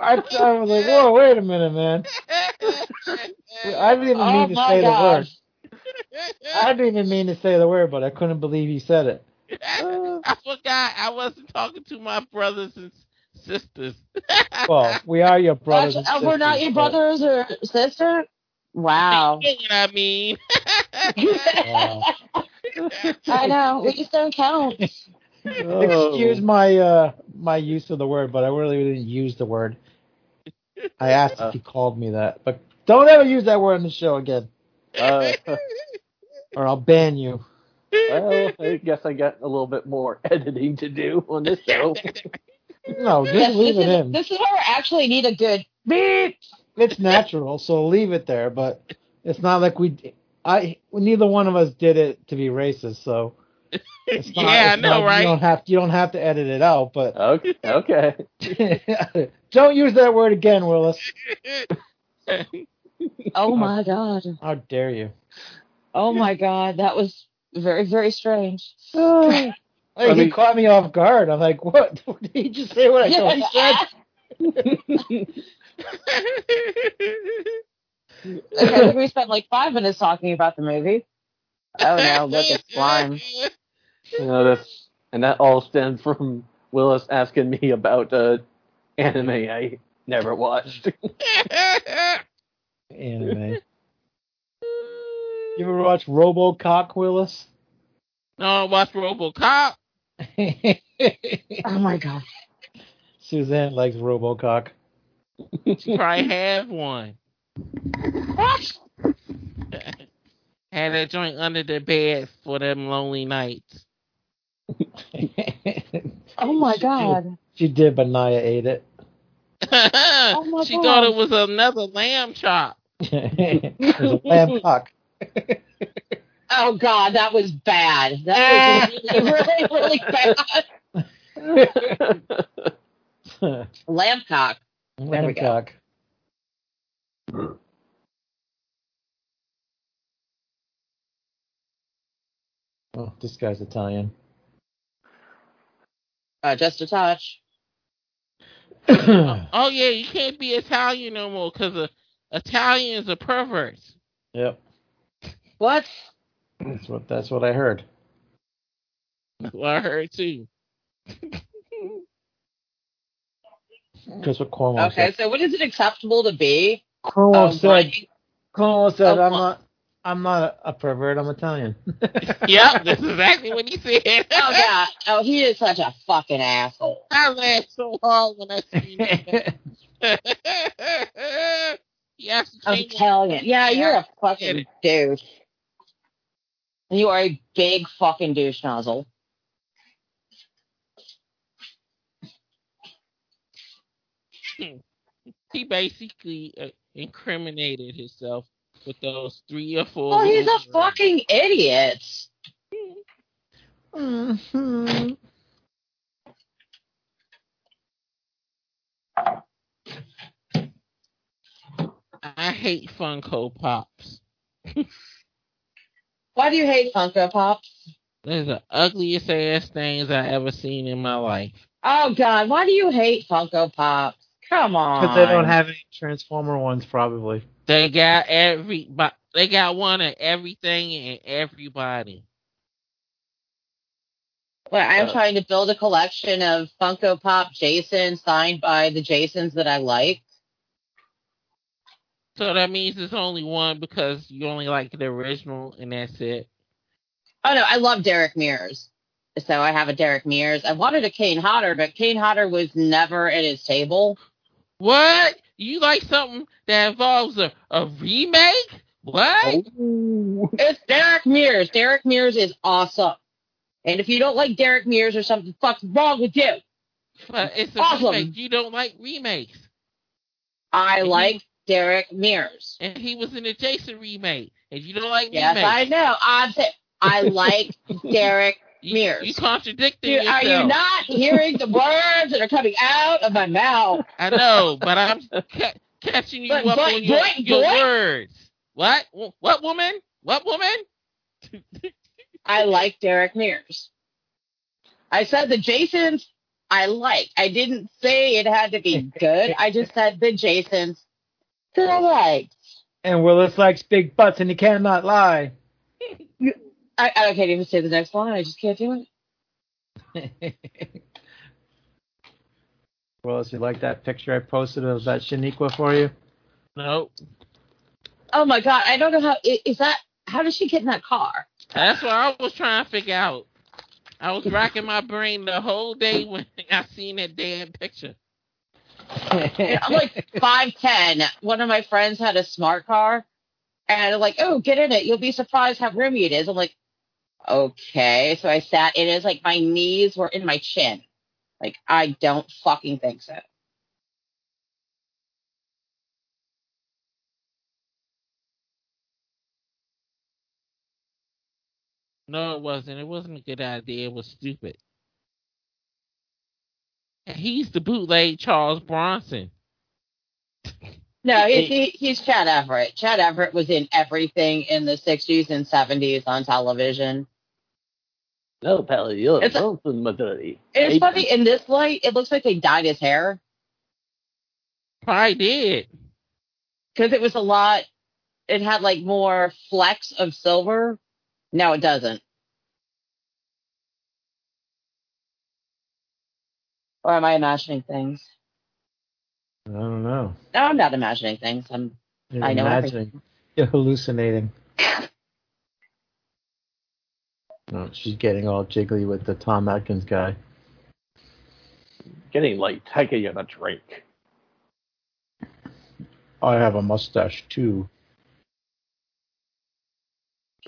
I, I was like, whoa, wait a minute, man. I didn't even Oh mean to my say the word. I didn't even mean to say the word, but I couldn't believe he said it. I forgot I wasn't talking to my brothers and sisters. Well, we are your brothers. Actually, and uh, we're not sisters, your but- brothers or sister. Wow. You know what I mean? Wow. I know. We just don't count. Oh. Excuse my uh my use of the word, but I really didn't use the word. I asked if he called me that, but don't ever use that word on the show again, Uh, or I'll ban you. Well, I guess I got a little bit more editing to do on this show. No, just Yes, leave this, it is, in. this is where we actually need a good beep. It's natural, so leave it there. But it's not like we. I neither one of us did it to be racist, so. It's not, yeah, I it's know, not- You right? don't have you don't have to edit it out, but Okay. Okay. don't use that word again, Willis. Oh my god. How dare you? Oh my god. That was very, very strange. Hey, he mean- caught me off guard. I'm like, what? Did he just say what I thought he said? Okay, I think we spent like five minutes talking about the movie. Oh no, look at slime. You know, that's and that all stemmed from Willis asking me about uh, anime I never watched. Anime. You ever watch RoboCop, Willis? no, I watched RoboCop. Oh my god. Suzanne likes RoboCop. She probably have one. What? Had that joint under the bed for them lonely nights. Oh my god. she did, but Naya ate it. Oh, my she God. thought it was another lamb chop. it was a lamb cock. Oh god, that was bad. That was really, really, really bad. Lamb cock. lamb we Oh, this guy's Italian. Uh, just a touch. Oh yeah, you can't be Italian no more because uh, Italians are perverts. yep, What? that's what that's what I heard. Well, I heard too. Because what Cornwall Okay, said. so what is it acceptable to be? Cornwall Um, said. whining- Cornwall said, Oh, "I'm not. I'm not a, a pervert. I'm Italian." Yep, that's exactly what he said. Oh yeah. Oh, he is such a fucking asshole. I laughed so hard when I seen that. yes, I'm telling you. Yeah, you're a fucking douche. You are a big fucking douche nozzle. he basically uh, incriminated himself with those three or four. Well, he's a fucking idiot. Mm-hmm. I hate Funko Pops. Why do you hate Funko Pops? They're the ugliest ass things I ever seen in my life. Oh God, why do you hate Funko Pops? Come on. Because they don't have any Transformer ones, probably. They got every, but they got one of everything and everybody. Well, I'm Uh, trying to build a collection of Funko Pop Jason signed by the Jasons that I like. So that means it's only one because you only like the original and that's it. Oh no, I love Derek Mears. So I have a Derek Mears. I wanted a Kane Hodder, but Kane Hodder was never at his table. What? You like something that involves a, a remake? What? Oh. It's Derek Mears. Derek Mears is awesome. And if you don't like Derek Mears or something, fuck's wrong with you? But it's a Awesome. remake. You don't like remakes. I like Derek Mears. And he was in the Jason remake. And you don't like Yes, remakes. I know. I'm saying I like Derek You, Mears. you contradicting Dude, yourself. are you not hearing the words that are coming out of my mouth? I know, but I'm ca- catching you But- up but- on your, but- your words. What? What woman? What woman? I like Derek Mears. I said the Jasons I like. I didn't say it had to be good. I just said the Jasons that I like. And Willis likes big butts, and he cannot lie. I, I can't even say the next line. I just can't do it. Willis, you like that picture I posted of that Shaniqua for you? Nope. Oh my god! I don't know how is that. How did she get in that car? That's what I was trying to figure out. I was racking my brain the whole day when I seen that damn picture. I'm like five ten. One of my friends had a smart car, and they're like, "Oh, get in it. You'll be surprised how roomy it is." I'm like, "Okay." So I sat. It's like my knees were in my chin. Like I don't fucking think so. No, it wasn't. It wasn't a good idea. It was stupid. And he's the bootleg Charles Bronson. No, he's, he, he's Chad Everett. Chad Everett was in everything in the 60s and 70s on television. No, Pally, you're It's a- Wilson, Missouri. It's Hey, funny, in this light, it looks like they dyed his hair Probably did. because it was a lot, it had like more flecks of silver. No, it doesn't. Or am I imagining things? I don't know. No, I'm not imagining things. I'm You're I know imagining. You're hallucinating. Oh, she's getting all jiggly with the Tom Atkins guy. Getting late. Taking you a drink. I have a mustache too.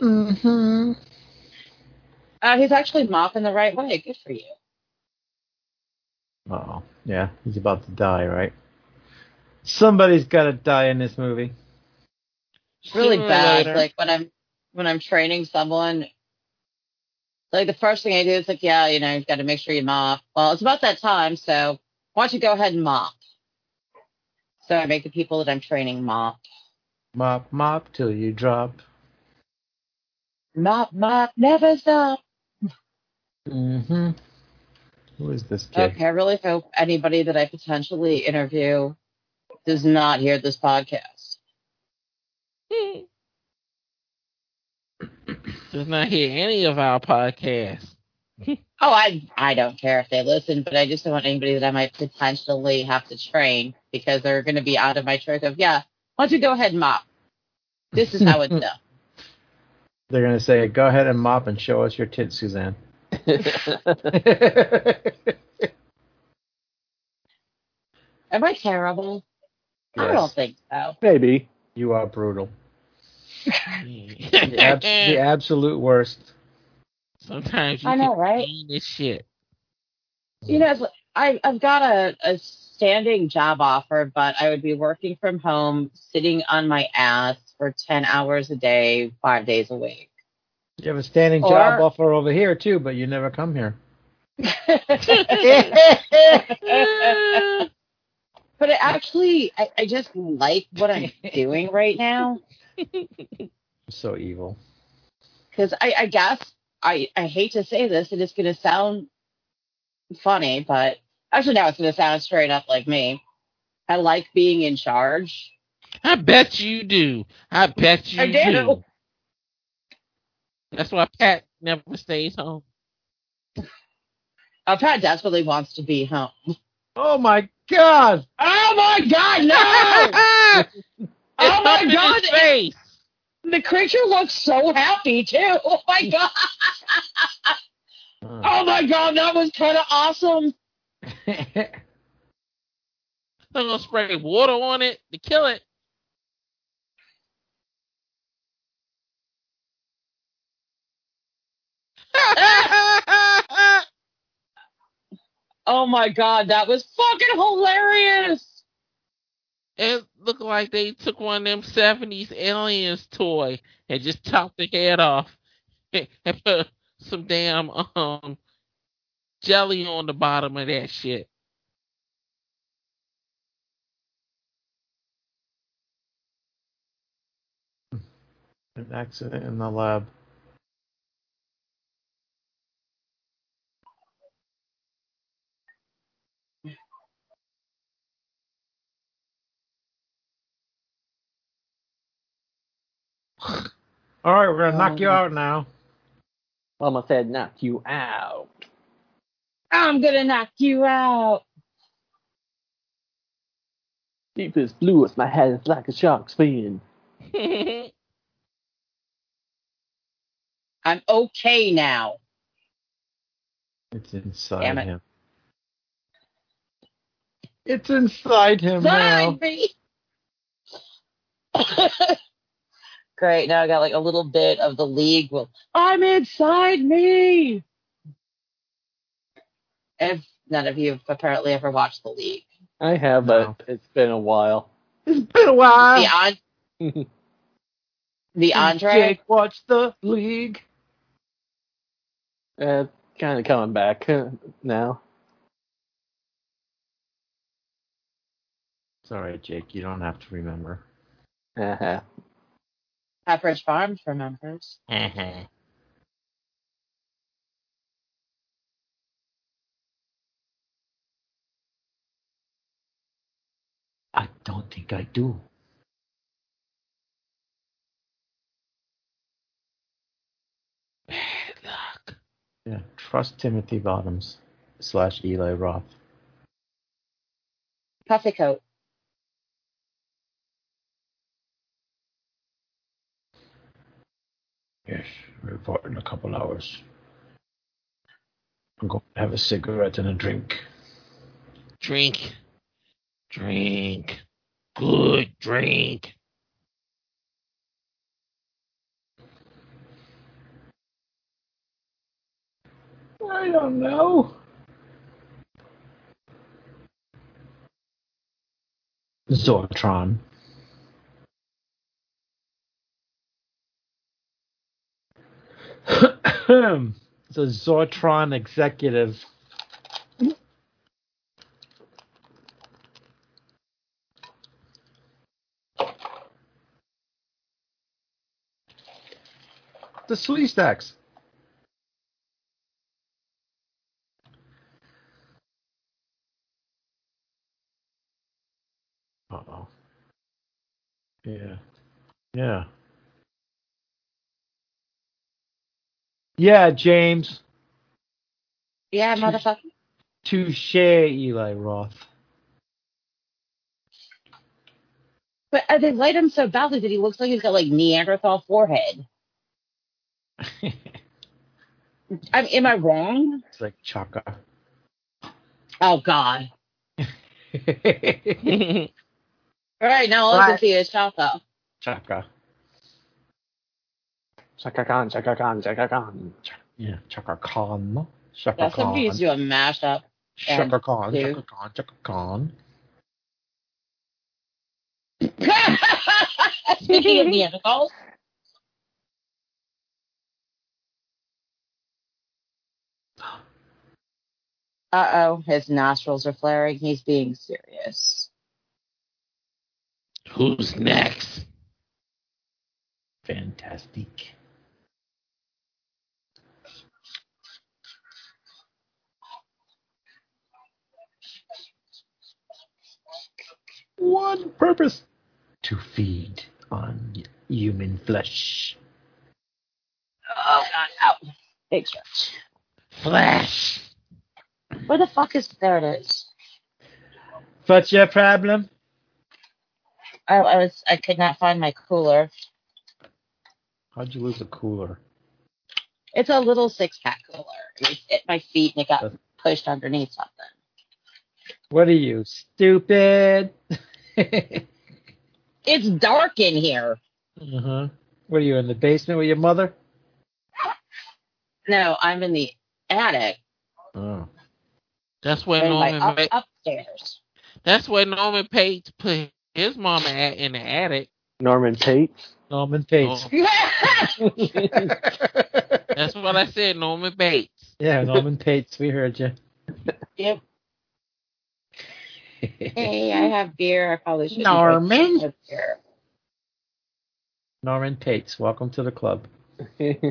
Mm-hmm. uh, he's actually mopping the right way. Good for you. Oh, yeah, he's about to die, right? Somebody's got to die in this movie. really bad. later. Like when I'm when I'm training someone, like the first thing I do is like, yeah, you know, you've got to make sure you mop. Well, it's about that time, so why don't you go ahead and mop? So I make the people that I'm training mop, Mop, mop till you drop. mop, mop, never stop. Mm-hmm. Who is this kid? Okay, I really hope anybody that I potentially interview does not hear this podcast. Does not hear any of our podcasts. Oh, I I don't care if they listen, but I just don't want anybody that I might potentially have to train because they're going to be out of my truck of yeah. Why don't you go ahead and mop? This is how it's done. They're gonna say, "Go ahead and mop and show us your tits, Suzanne." Am I terrible? I don't think so. Maybe. You are brutal. The, abs- the absolute worst. Sometimes you I know, right? this shit. You know, I, I've got a, a standing job offer, but I would be working from home, sitting on my ass for 10 hours a day, five days a week. You have a standing Or- job offer over here too, but you never come here. But it actually, I, I just like what I'm doing right now. so evil. Because I, I guess, I, I hate to say this, and it's going to sound funny, but actually, now it's going to sound straight up like me. I like being in charge. I bet you do. I bet you I do. That's why Pat never stays home. Uh, Pat desperately wants to be home. Oh my god! Oh my god, no! it's Oh my God, his face. the creature looks so happy too. Oh my god! Oh my god, that was kind of awesome. They're gonna spray water on it to kill it. Oh my god, that was fucking hilarious. it looked like they took one of them seventies aliens toy and just chopped the head off and put some damn um jelly on the bottom of that shit. An accident in the lab. All right, we're gonna knock um, you out now. Mama said knock you out. I'm gonna knock you out. Deep as blue as my head is like a shark's fin. I'm okay now. It's inside Damn it. him. It's inside him now. Side me. Great. Now I got like a little bit of the league. Well, I'm inside me. If none of you have apparently ever watched the league, I have, No. but it's been a while. It's been a while. the on the Andre. Jake watched the league. uh, kind of coming back now. It's all right, Jake. You don't have to remember. Uh-huh. Pepperidge Farms remembers. Uh-huh. I don't think I do. Bad luck. Yeah. Trust Timothy Bottoms slash Eli Roth. Puffy coat. Yes, report in a couple hours. I'm going to have a cigarette and a drink. Drink. Drink. Good drink. I don't know. Zortron. It's a Zortron executive. The Sleestaks. Uh oh. Yeah. Yeah. Yeah, James. Yeah, motherfucker. Touche, Eli Roth. But uh, they light him so badly that he looks like he's got like Neanderthal forehead. I am I wrong? It's like Chaka. Oh God. All right, now all I can see is Chaco. Chaka. Chaka Khan, Chaka Khan, Chaka Khan. Yeah, Chaka Khan. Chaka Yeah, somebody needs to Khan. do a mashup. Chaka Khan. two. Chaka Khan. Chaka Khan. Speaking of Neanderthals, uh oh, his nostrils are flaring. He's being serious. Who's next? Fantastic. One purpose to feed on human flesh. Oh god, ow. Big stretch. Flash. Where the fuck is there it is? What's your problem? I, I was I could not find my cooler. How'd you lose a cooler? It's a little six pack cooler. It hit my feet and it got pushed underneath something. What are you, stupid? It's dark in here. uh-huh. What are you, in the basement with your mother? No, I'm in the attic. Oh. That's where Anyway, Norman. up, Ma- upstairs. That's where Norman Pate put his mama at in the attic. Norman Pates. Norman Pates. Oh, that's what I said. Norman Bates. yeah, Norman Pates, we heard you. Yep. Hey, I have beer. I probably should. Norman? Have beer. Norman Pates, welcome to the club. Fucking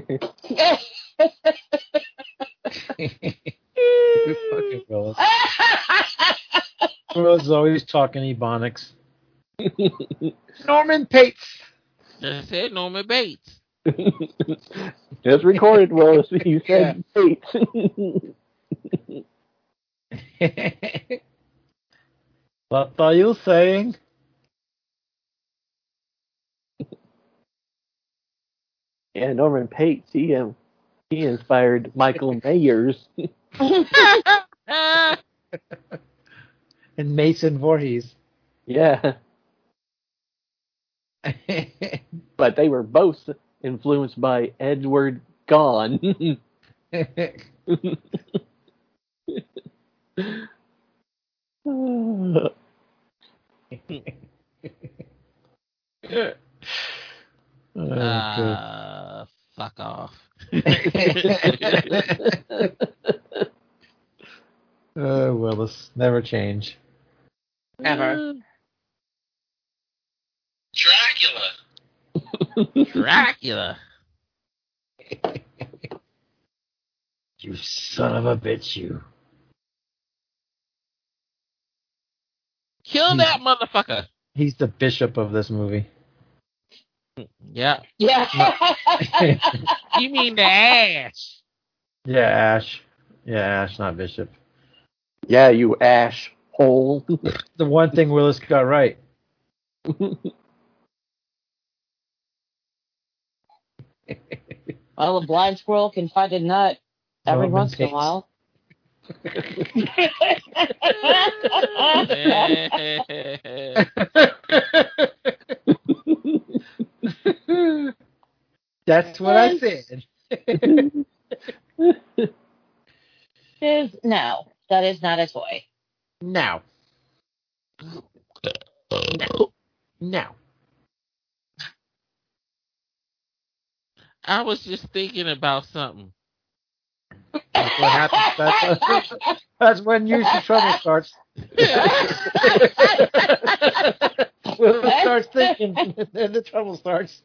Willis. Willis is always talking Ebonics. Norman Pates. I said Norman Bates. It's recorded, Willis. You said Pates. what are you saying? yeah, Norman Pates. He um, he inspired Michael Myers. And Mason Voorhees. yeah, but they were both influenced by Edward Gone. Oh, uh, fuck off. oh, Willis, never change. Ever. Dracula. Dracula. You son of a bitch, you. Kill Hmm. that motherfucker. He's the bishop of this movie. Yeah. Yeah. You mean the ash? Yeah, Ash. Yeah, Ash, not Bishop. yeah, you ash hole. The one thing Willis got right. well, a blind squirrel can find a nut every Norman once in a while. That's what I said. Is no, that is not a toy. No. No. No. I was just thinking about something. That's what happens. That's, that's when usually trouble starts. Willis starts thinking, and then the trouble starts.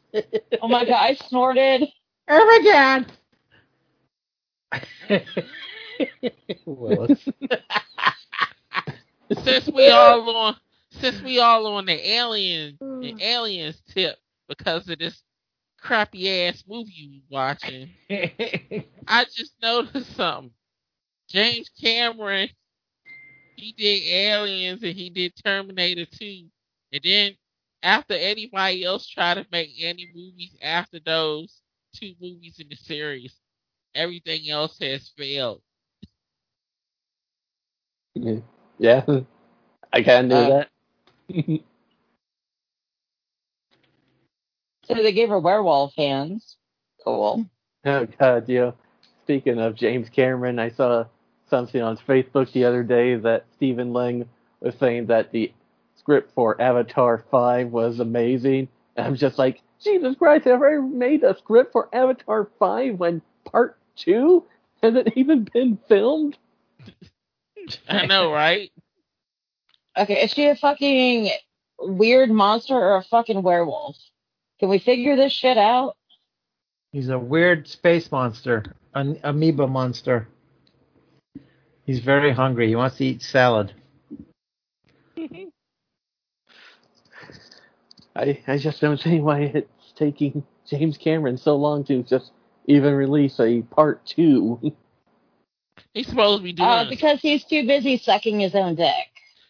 oh my god, I snorted. Oh my god. Willis. Since we all on since we all on the alien the aliens tip because of this crappy ass movie we watching, I just noticed something. James Cameron, he did Aliens and he did Terminator 2. And then after anybody else tried to make any movies after those two movies in the series, everything else has failed. yeah, I kind of knew Uh, that. So they gave her werewolf hands. Cool. Oh God, you know, speaking of James Cameron, I saw something on Facebook the other day that Stephen Lang was saying that the script for Avatar 5 was amazing. And I'm just like, Jesus Christ, have I made a script for Avatar 5 when part 2 hasn't even been filmed? I know, right? Okay, is she a fucking weird monster or a fucking werewolf? Can we figure this shit out? He's a weird space monster, an amoeba monster. He's very hungry. He wants to eat salad. I, I just don't see why it's taking James Cameron so long to just even release a part 2. He's supposed to be doing Uh, because he's too busy sucking his own dick.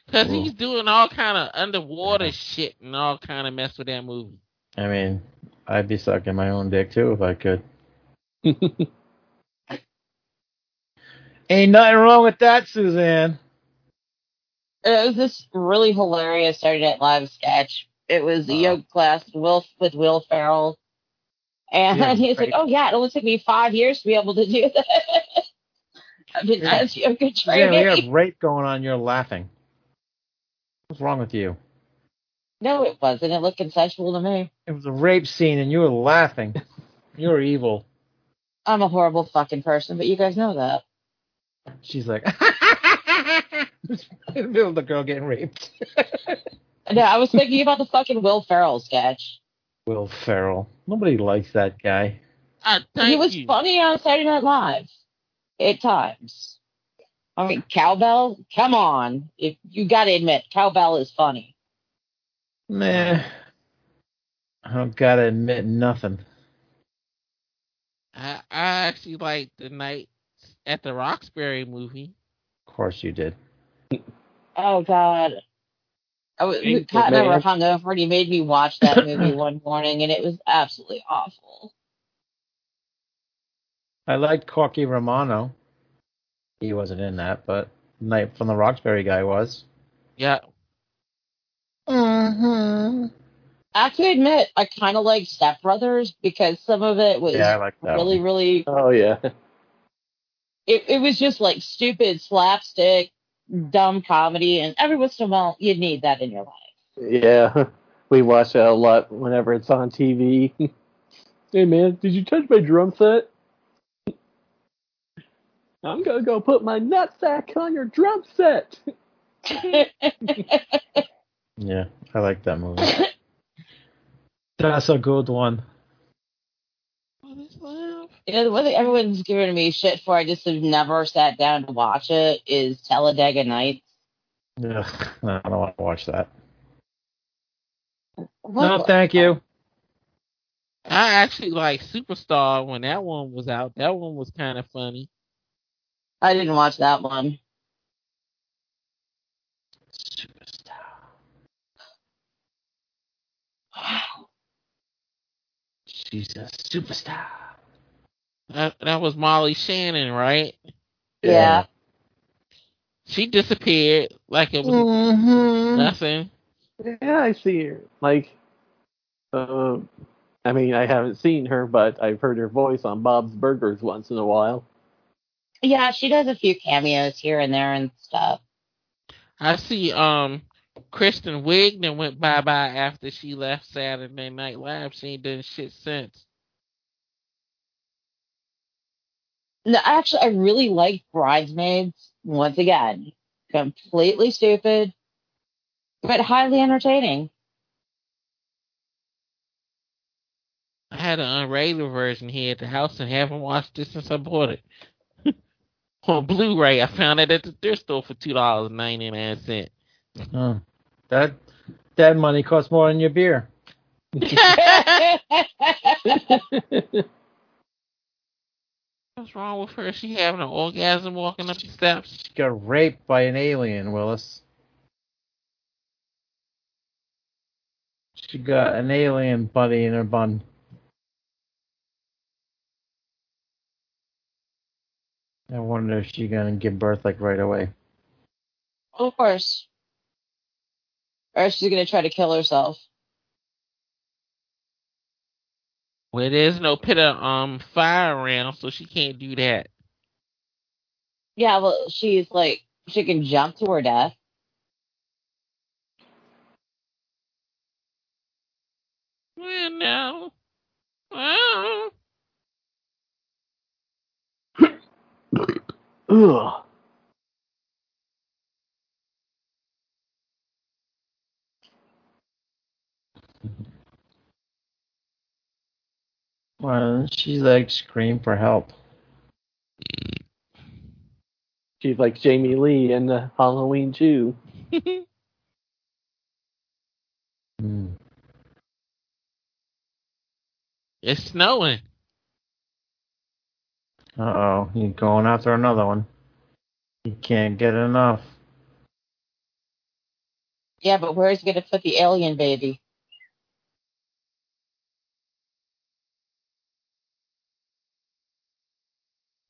because he's doing all kind of underwater shit and all kind of mess with that movie. I mean, I'd be sucking my own dick too if I could. Ain't nothing wrong with that, Suzanne. It was this really hilarious Saturday Night Live sketch. It was a Uh-huh. yoga class Will with Will Ferrell, and Yeah, he's like, "Oh yeah, it only took me five years to be able to do that." I've been Yeah. as yoga Suzanne, we training. have rape going on. You're laughing. What's wrong with you? No, it wasn't. It looked consensual to me. It was a rape scene and you were laughing. You're evil. I'm a horrible fucking person, but you guys know that. She's like, in the middle of the girl getting raped. No, I was thinking about the fucking Will Ferrell sketch. Will Ferrell. Nobody likes that guy. I thank he was you. funny on Saturday Night Live at times. I mean, Cowbell, come on. If you got to admit, Cowbell is funny. Meh. I don't gotta admit nothing. I, I actually like the night at the Roxbury movie. Of course you did. Oh God. I was, Ain't Pat and I were hungover, and he made me watch that movie one morning, and it was absolutely awful. I liked Corky Romano. He wasn't in that, but Night from the Roxbury guy was. Yeah, Mm-hmm. I have to admit, I kind of like Step Brothers because some of it was Yeah, like really, one. really. oh, yeah. It, it was just like stupid slapstick, dumb comedy, and every once in a while, you need that in your life. Yeah. We watch that a lot whenever it's on TV. hey, man, did you touch my drum set? I'm going to go put my nutsack on your drum set. Yeah, I like that movie. That's a good one. What is love? You know, the one thing everyone's giving me shit for, I just have never sat down to watch it, is Talladega Nights. Ugh, no, I don't want to watch that. What- No, thank you. I actually like Superstar when that one was out. That one was kind of funny. I didn't watch that one. She's a superstar. That, that was Molly Shannon, right? Yeah. She disappeared like it was Mm-hmm. nothing. Yeah, I see her. Like, um, I mean, I haven't seen her, but I've heard her voice on Bob's Burgers once in a while. Yeah, she does a few cameos here and there and stuff. I see um Kristen Wiig that went bye bye after she left Saturday Night Live. She ain't done shit since. No, actually, I really like Bridesmaids. Once again, completely stupid, but highly entertaining. I had an unrated version here at the house and haven't watched it since I bought it. On Blu-ray, I found it at the thrift store for two dollars and ninety nine cents. Oh, that that money costs more than your beer. What's wrong with her? She having an orgasm walking up the steps. She got raped by an alien, Willis. She got an alien buddy in her bun. I wonder if she gonna give birth like right away. of course. Or she's gonna try to kill herself. Well, there's no pit of um fire around, so she can't do that. Yeah, well, she's like she can jump to her death. Well, no. Well, Ugh. Well, she's like scream for help. She's like Jamie Lee in the Halloween 2. Hmm. it's snowing. Uh oh, he's going after another one. He can't get enough. Yeah, but where's he gonna put the alien baby?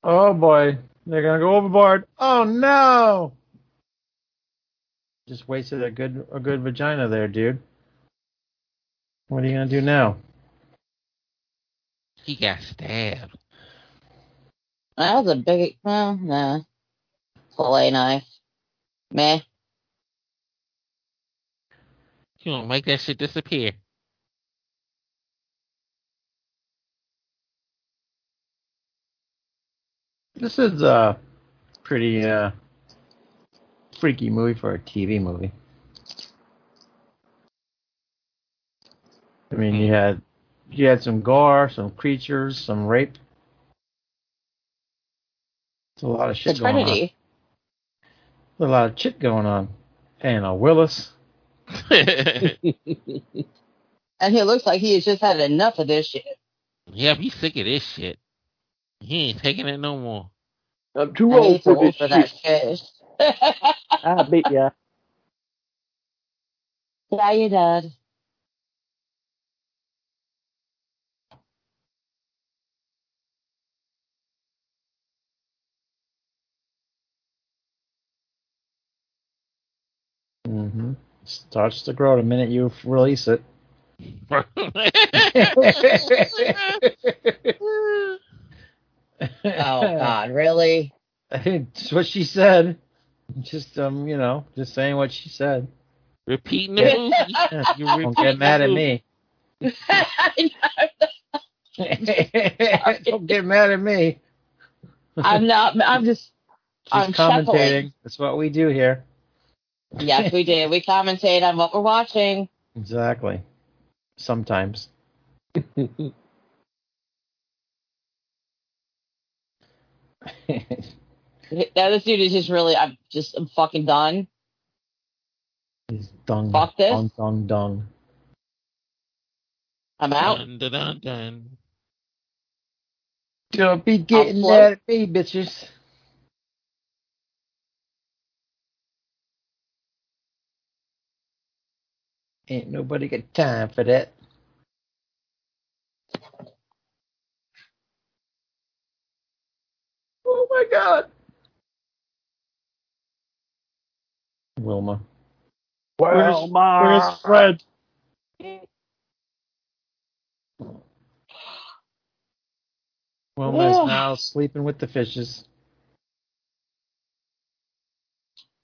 Oh boy, they're gonna go overboard. Oh no! Just wasted a good a good vagina there, dude. What are you gonna do now? He got stabbed. That was a big. Well, nah. Fillet knife. Meh. You gonna make that shit disappear. This is a pretty uh freaky movie for a TV movie. I mean, you had you had some gore, some creatures, some rape. It's a lot of The shit going on. Trinity. A lot of shit going on. And a Willis. And he looks like he has just had enough of this shit. Yeah, he's sick of this shit. He ain't taking it no more. I'm too And old for this for that shit. shit. I bet ya. yeah, you did. hmm Starts to grow the minute you release it. Oh God, really? That's what she said. Just um, you know, just saying what she said. Repeating the Yeah. movie. You Don't repeat get mad at me. Don't get mad at me. I'm not. I'm just. She's I'm commentating. chuckling. That's what we do here. Yes, we did. We commentate on what we're watching. Exactly. Sometimes. Now this dude is just really. I'm just. I'm fucking done. He's dung. Fuck this. Dung, dung, dung. I'm out. Dun, dun, dun, dun. Don't be getting float. mad at me, bitches. Ain't nobody got time for that. My god. Wilma. Well, Where's Fred? Wilma is now sleeping with the fishes.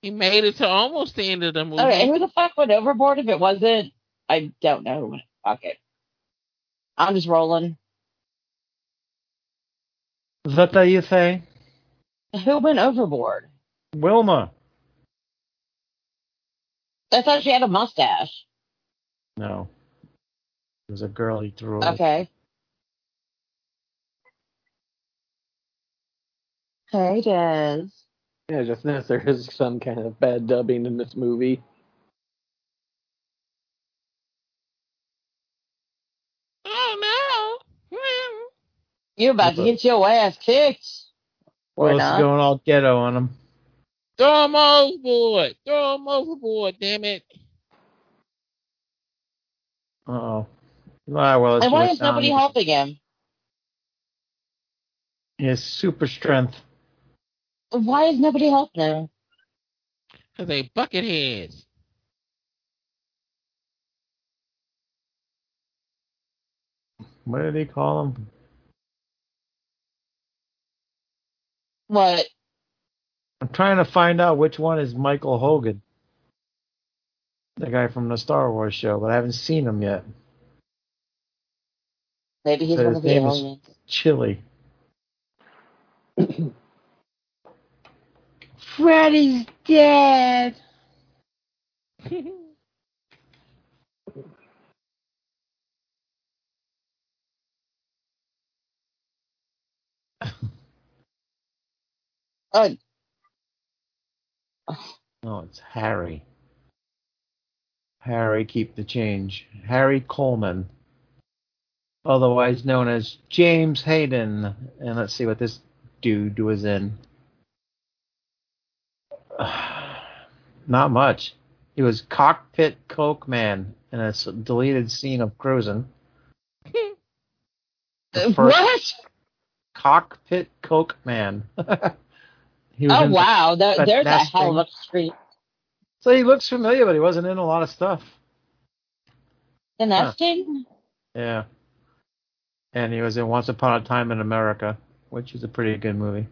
He made it to almost the end of the movie. Okay, who the fuck went overboard if it wasn't? I don't know. Fuck it. I'm just rolling. What do you say? Who went overboard? Wilma. I thought she had a mustache. No. It was a girl he threw over. Okay. Hey, Des. Yeah, just noticed there is some kind of bad dubbing in this movie. Oh no! Hmm. You about to get your ass kicked. Florida. Going all ghetto on him. Throw him overboard! Throw him overboard! Damn it! Oh, ah, well. And why is nobody helping him? His super strength. Why is nobody helping him? Cause they bucket heads. What do they call them? What? I'm trying to find out which one is Michael Hogan, the guy from the Star Wars show, but I haven't seen him yet. Maybe he's So one of the aliens. Chili. Freddy's dead. Oh, No, it's Harry. Harry, keep the change. Harry Coleman, otherwise known as James Hayden. And let's see what this dude was in. Not much. He was cockpit coke man in a deleted scene of Cruising. What? Cockpit coke man. he was Oh in- wow, there, that there's a nesting. hell of a street. So he looks familiar, but he wasn't in a lot of stuff. The nesting? Yeah. And he was in Once Upon a Time in America, which is a pretty good movie.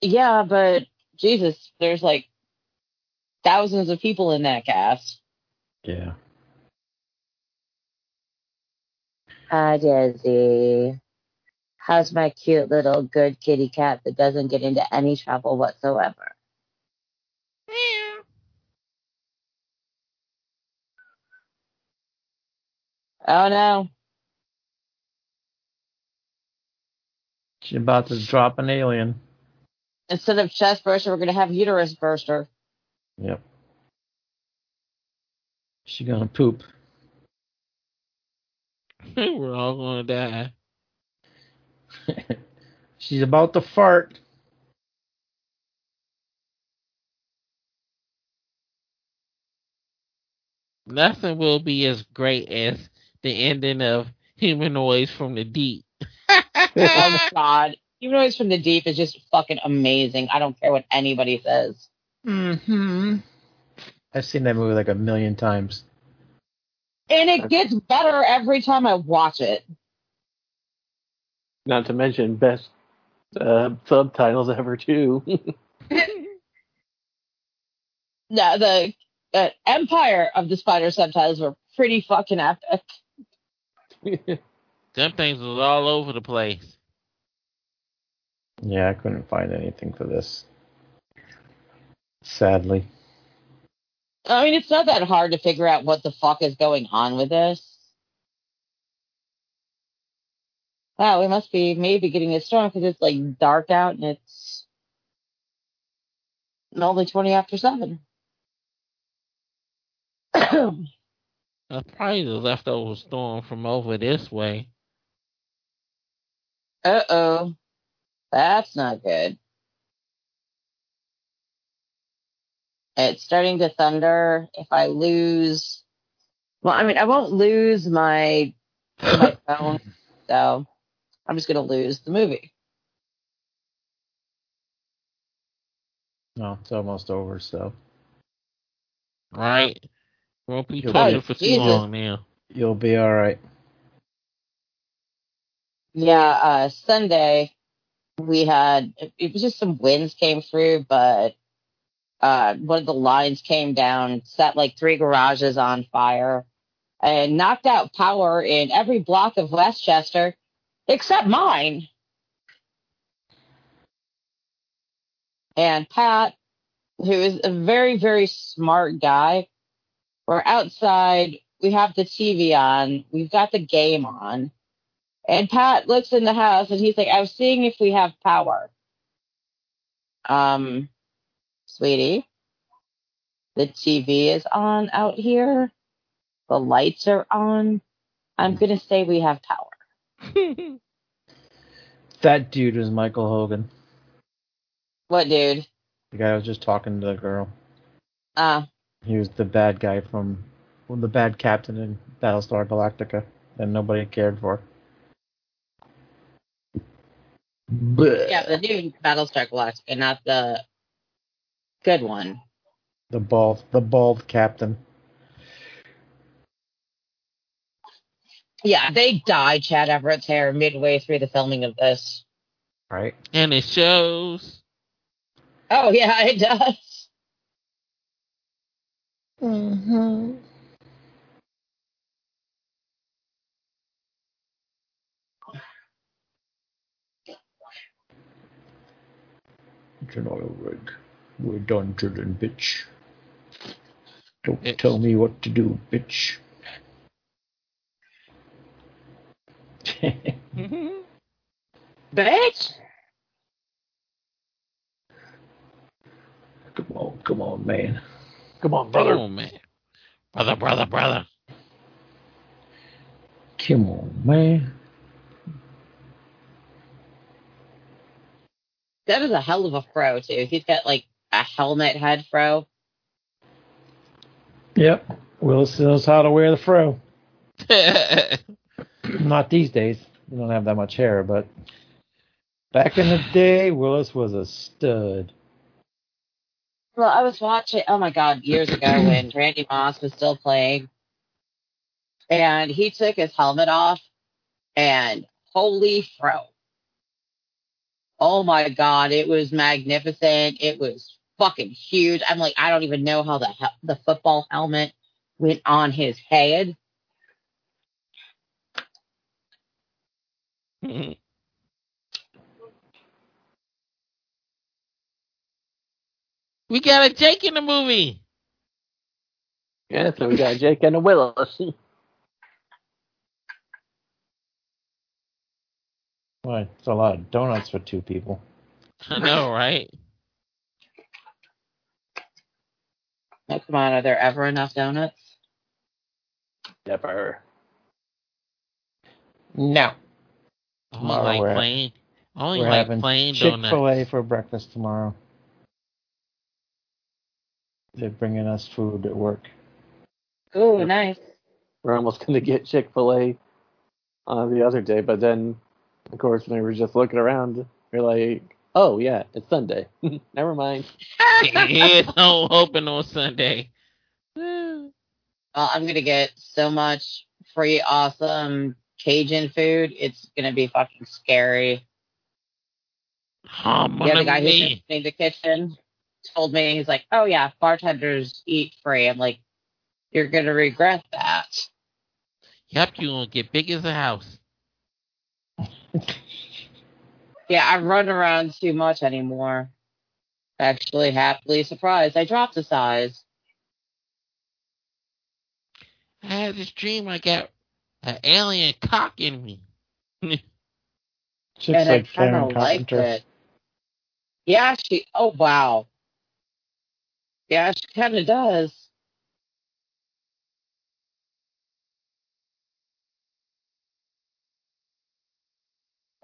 Yeah, but Jesus, there's like thousands of people in that cast. Yeah. Hi, Desi. How's my cute little good kitty cat that doesn't get into any trouble whatsoever? Meow. Oh no. She's about to drop an alien. Instead of chest burster, we're going to have uterus burster. Yep. She gonna poop. We're all gonna die. She's about to fart. Nothing will be as great as the ending of Humanoids from the Deep. oh my god. Humanoids from the deep is just fucking amazing. I don't care what anybody says. Mm-hmm. I've seen that movie like a million times. And it gets better every time I watch it. Not to mention best uh, subtitles ever too. No, the uh, Empire of the Spider subtitles were pretty fucking epic. Them things was all over the place. Yeah, I couldn't find anything for this. Sadly. I mean, it's not that hard to figure out what the fuck is going on with this. Wow, we must be maybe getting a storm because it's like dark out and it's only 20 after 7. That's probably the leftover storm from over this way. Uh oh. That's not good. It's starting to thunder. If I lose, well, I mean, I won't lose my my phone, so I'm just gonna lose the movie. No, it's almost over, so Right? Won't be You'll talking be- for too Jesus. long now. you'll be all right. Yeah, uh, Sunday we had it was just some winds came through, but uh, one of the lines came down, set like three garages on fire, and knocked out power in every block of Westchester except mine. And Pat, who is a very very smart guy, we're outside. We have the TV on. We've got the game on. And Pat looks in the house and he's like, I was seeing if we have power. Um, sweetie, the TV is on out here. The lights are on. I'm going to say we have power. That dude was Michael Hogan. What, dude? The guy who was just talking to the girl. Uh, He was the bad guy from well, the bad captain in Battlestar Galactica that nobody cared for. yeah, the new Battlestar Galactica, not the good one. The bald the bald captain. Yeah, they dyed Chad Everett's hair midway through the filming of this. Right. And it shows. Oh yeah, it does. Mm-hmm. It's an oil rig. We're done drilling, bitch. Don't Bitch. tell me what to do, bitch. Bitch. come on, come on, man. Come on, Brother. brother. Oh, man. Brother, brother, brother. Come on, man. That is a hell of a fro too. He's got like a helmet head fro. Yep. Willis knows how to wear the fro. Not these days. You don't have that much hair, but back in the day, Willis was a stud. Well, I was watching. Oh my god, years ago when Randy Moss was still playing, and he took his helmet off, and holy fro! Oh my god, it was magnificent. It was fucking huge. I'm like, I don't even know how the the football helmet went on his head. Mm-hmm. we got a Jake in the movie. Yeah, so we got Jake and a Willis. Boy, it's a lot of donuts for two people. I know, right? Oh, come on, are there ever enough donuts? Never. No. I only like we're- plain. I only We're like having plain Chick Fil A for breakfast tomorrow. They're bringing us food at work. Oh, nice. We're almost going to get Chick fil A uh, the other day, but then, of course, when we were just looking around, we're like, oh, yeah, it's Sunday. Never mind. it's no open on Sunday. Well, I'm gonna get so much free, awesome Cajun food. It's gonna be fucking scary. Yeah, the guy who's in the kitchen told me he's like, "Oh yeah, bartenders eat free." I'm like, "You're gonna regret that." Yep, you gonna get big as a house. Yeah, I run around too much anymore. Actually, happily surprised, I dropped a size. I had this dream I got an alien cock in me. Chicks and I like kind Karen of liked Carpenter. it. Yeah, she. Oh wow. Yeah, she kind of does.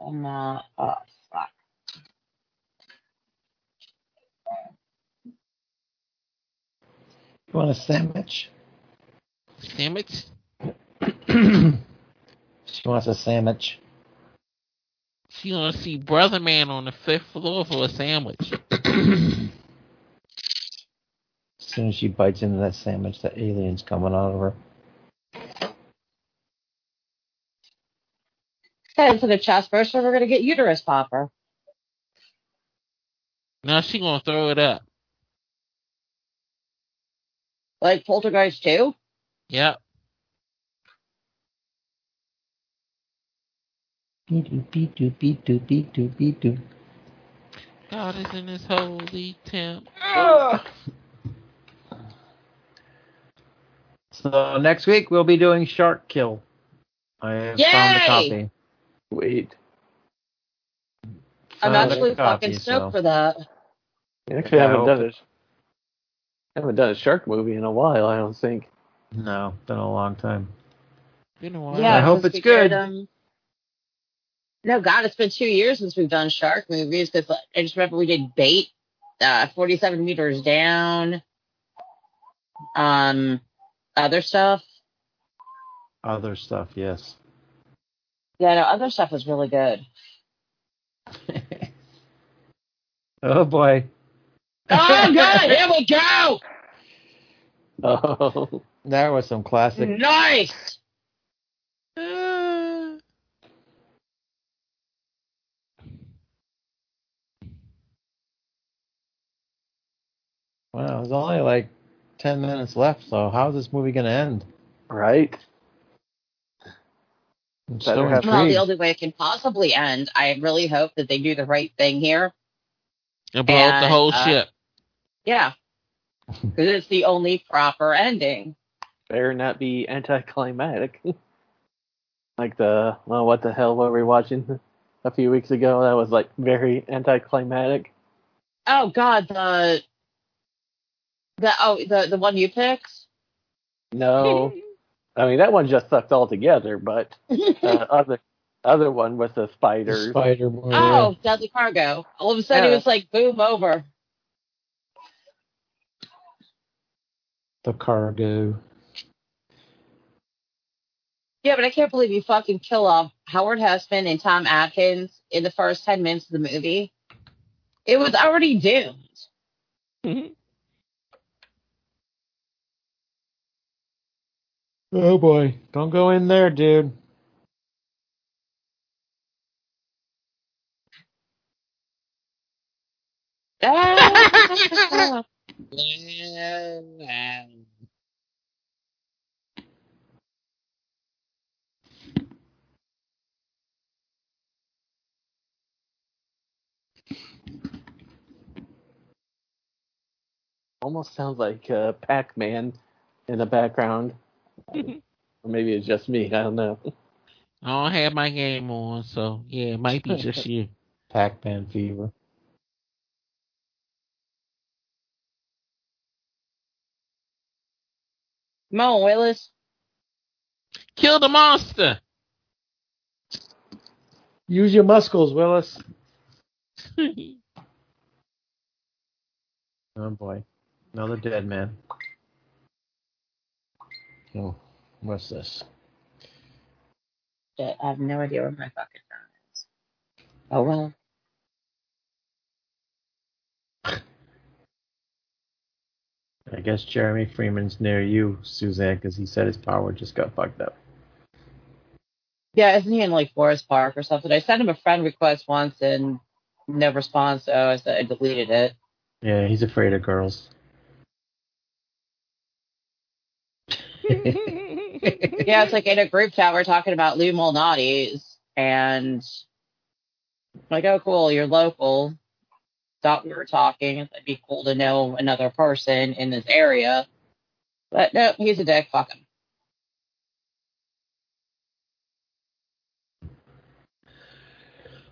And uh, oh fuck. You want a sandwich? Sandwich? she wants a sandwich. She gonna see Brother Man on the fifth floor for a sandwich. As soon as she bites into that sandwich, the alien's coming out of her. Head to the chest first, or we're gonna get uterus popper. Now she gonna throw it up. Like Poltergeist 2? Yep. Doopy doopy doopy doopy doo. God is in his holy temple. So next week we'll be doing Shark Kill. I have found a Yay! copy. Wait. I'm Found a actually copy, fucking stoked so- for that. I actually I haven't hope done it- a, haven't done a shark movie in a while, I don't think. No, been a long time. Been a while. Yeah, I hope since it's we good. um, no, God, it's been two years since we've done shark movies because I just remember we did bait, uh, 47 meters down, um, other stuff. Other stuff, yes. Yeah, no, other stuff was really good. oh boy. Oh, God, here we go! Oh. That was some classic. Nice! Oh, Wow, there's only like ten minutes left. So how's this movie gonna end? Right? I'm so have- Well, the only way it can possibly end, I really hope that they do the right thing here. And blow up the whole uh, ship. Yeah. Because it's the only proper ending. Better not be anticlimactic. like the well, what the hell were we watching a few weeks ago? That was like very anticlimactic. Oh God, the the oh the the one you picked. No, I mean that one just sucked altogether. But uh, other other one with the spiders. Spider movie. oh, Deadly Cargo. All of a sudden, Yeah. it was like boom over. The cargo. Yeah, but I can't believe you fucking kill off Howard Hesseman and Tom Atkins in the first ten minutes of the movie. It was already doomed. Oh boy, don't go in there, dude. Almost sounds like uh, Pac-Man in the background. or maybe it's just me. I don't know. I don't have my game on, so yeah, it might be just you. Pac-Man fever. Come on, Willis. Kill the monster. Use your muscles, Willis. Oh boy, another dead man. Oh, what's this? I have no idea where my fucking phone is. Oh well. I guess Jeremy Freeman's near you, Suzanne, because he said his power just got fucked up. Yeah, isn't he in like Forest Park or something? I sent him a friend request once and no response, so I said I deleted it. Yeah, he's afraid of girls. Yeah, it's like in a group chat we're talking about Lou Malnati's and like, oh cool, you're local. Thought we were talking. It'd be cool to know another person in this area. But no, he's a dick. Fuck him.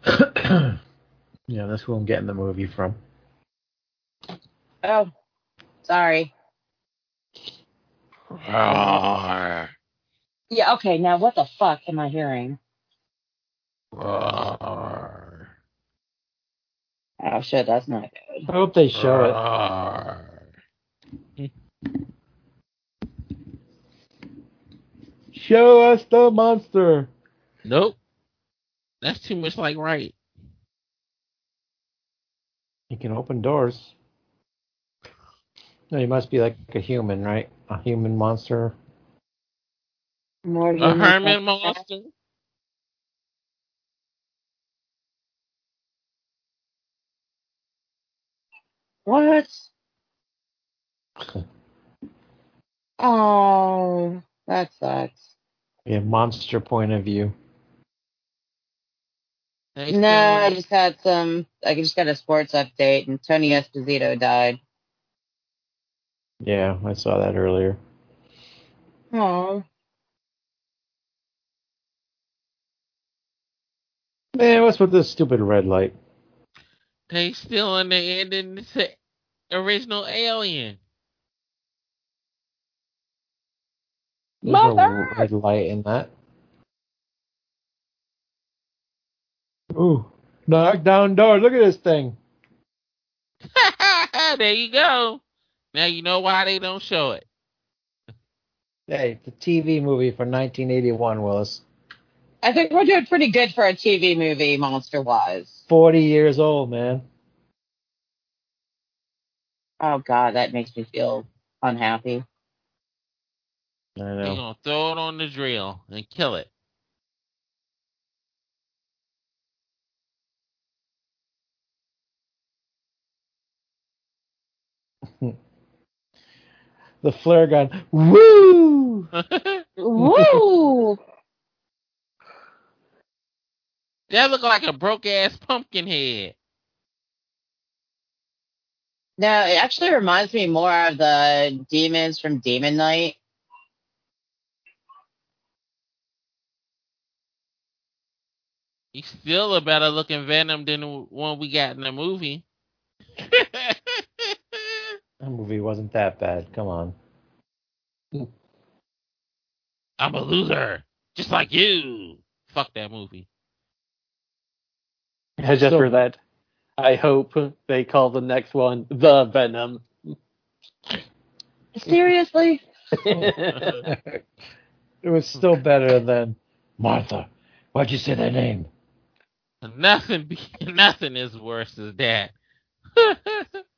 yeah, that's who I'm getting the movie from. Oh, sorry. Roar. Yeah, okay, now what the fuck am I hearing? Roar. Oh shit, that's not good. I hope they show it. Show us the monster. Nope. That's too much like right. He can open doors. No, he must be like a human, right? A human monster. More A human Herman than- monster. What? Oh, that sucks. Yeah, monster point of view. They No, I just had some. I just got a sports update, and Tony Esposito died. Yeah, I saw that earlier. Oh, Man, what's with this stupid red light? they still in the ending the original Alien. There's Mother! no red light in that. Ooh, knock down door. Look at this thing. there you go. Now you know why they don't show it. Hey, it's a TV movie from 1981, Willis. I think we're doing pretty good for a TV movie, monster wise. 40 years old, man. Oh God, that makes me feel unhappy. I They're know. gonna throw it on the drill and kill it. The flare gun. Woo! Woo! that looked like a broke ass pumpkin head. No, it actually reminds me more of the demons from Demon Knight. He's still a better looking Venom than the one we got in the movie. That movie wasn't that bad. Come on. I'm a loser, just like you. Fuck that movie. just So- for that, I hope they call the next one the Venom. Seriously? it was still better than Martha. Why'd you say that name? Nothing, be, nothing is worse than that.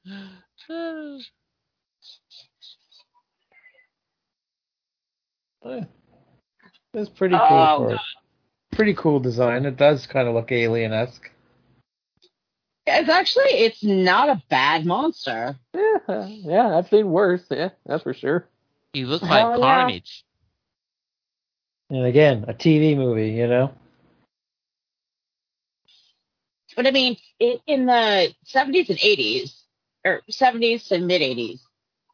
It's pretty cool. Oh, for it. Pretty cool design. It does kind of look alien esque. It's actually it's not a bad monster. yeah, yeah, I've seen worse. Yeah, that's for sure. he looks Hell like yeah. Carnage. And again, a TV movie, you know? But I mean, it, in the 70s and 80s, or 70s to mid 80s,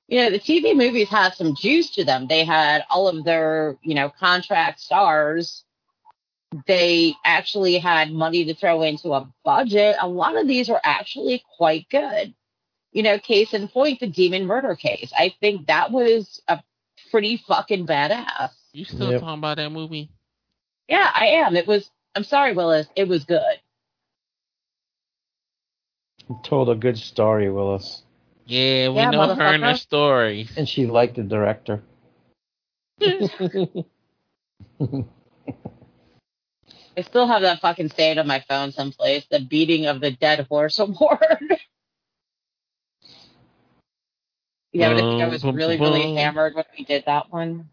you know, the TV movies had some juice to them. They had all of their, you know, contract stars. They actually had money to throw into a budget. A lot of these were actually quite good. You know, case in point, the Demon Murder case. I think that was a pretty fucking badass. You still Yep. talking about that movie? Yeah, I am. It was, I'm sorry, Willis. It was good. Told a good story, Willis. Yeah, we Yeah, know her and her story. And she liked the director. I still have that fucking saved on my phone someplace. The beating of the dead horse award. yeah, but I think I was Bum, bum, really, really hammered when we did that one.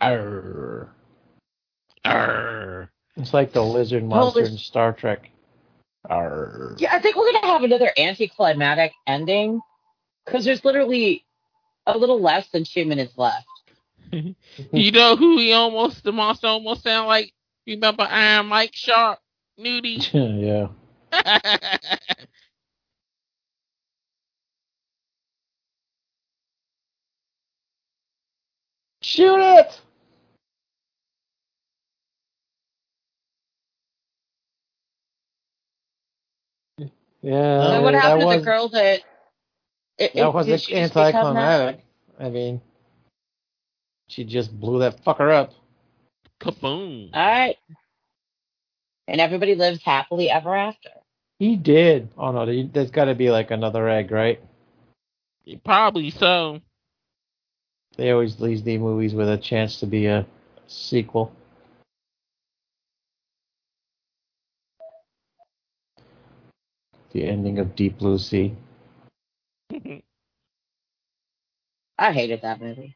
Arr. Arr. It's like the lizard monster this- in Star Trek. Arr. Yeah, I think we're gonna have another anticlimactic ending because there's literally a little less than two minutes left. You know who he almost, the monster almost sound like? Remember Iron Mike Sharpe? Nudie? yeah. Shoot it! Yeah. So what that happened to was- the girl that? It, That it- was did she just anticlimactic. I mean, she just blew that fucker up. Kaboom. All right. And everybody lives happily ever after. He did. Oh no, there- there's got to be like another egg, right? Probably so. They always leave the movies with a chance to be a sequel. The ending of Deep Blue Sea. I hated that movie.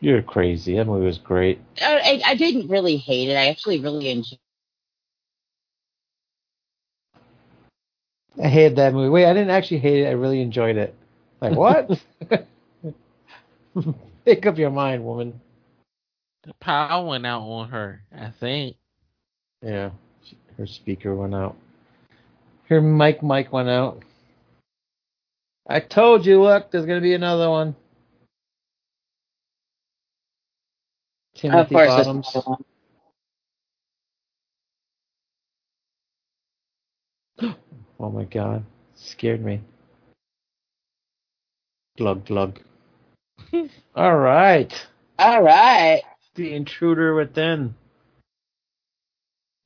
You're crazy. That movie was great. I, I, I didn't really hate it. I actually really enjoyed. It. I hated that movie. Wait, I didn't actually hate it. I really enjoyed it. Like what? Make up your mind, woman. The power went out on her, I think. Yeah, her speaker went out. Her mic mic went out. I told you, look, there's gonna be another one. Timothy Bottoms. one. Oh my god, scared me. Glug glug. All right, All right. the intruder within.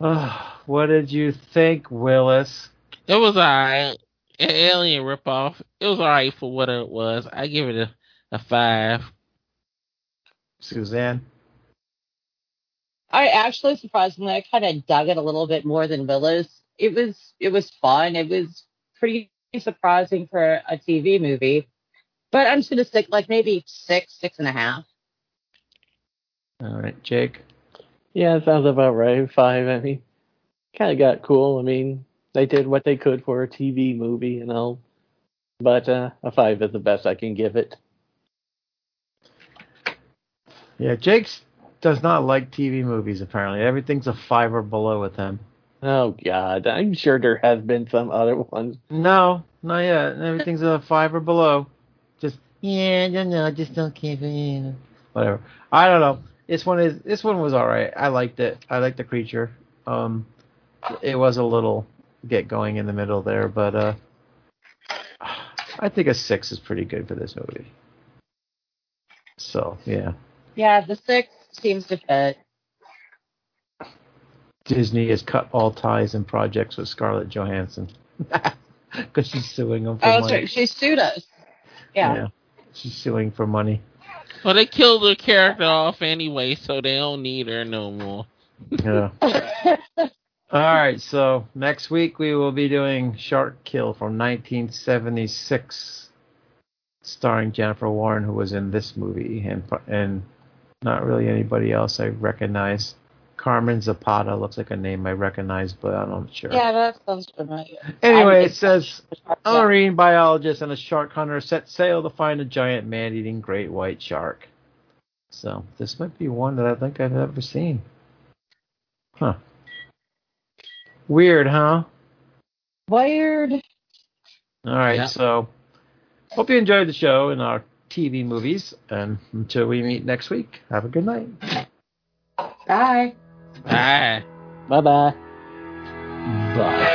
Ah, what did you think, Willis? It was alright. An alien ripoff. It was alright for what it was. I give it a, a five. Suzanne. I actually surprisingly I kind of dug it a little bit more than Willis. It was it was fun. It was pretty surprising for a TV movie. But I'm just gonna stick like maybe six, six and a half. All right, Jake. Yeah, it sounds about right. Five. I mean, kind of got cool. I mean, they did what they could for a TV movie, you know. But uh, a five is the best I can give it. Yeah, Jake's does not like TV movies. Apparently, everything's a five or below with him. Oh God, I'm sure there has been some other ones. No, not yet. Everything's a five or below. Just yeah, no, no, just don't keep it. You. Whatever. I don't know. This one is. This one was all right. I liked it. I liked the creature. Um, it was a little get going in the middle there, but uh, I think a six is pretty good for this movie. So yeah, Yeah, the six seems to fit. Disney has cut all ties and projects with Scarlett Johansson because she's suing them for Oh, that's money. right. She sued us. Yeah. she's suing for money. Well, they killed her character off anyway, so they don't need her no more. Yeah. All right, so next week we will be doing Shark Kill from 1976, starring Jennifer Warren, who was in this movie, and and not really anybody else I recognize. Carmen Zapata looks like a name I recognize, but I'm not sure. yeah, that sounds familiar. Anyway, it says a marine biologist and a shark hunter set sail to find a giant man-eating great white shark. So this might be one that I think I've ever seen. Huh. Weird, huh? Weird. All right, Yeah. so hope you enjoyed the show and our TV movies. And until we meet next week, have a good night. Bye. Bye. Bye bye. Bye.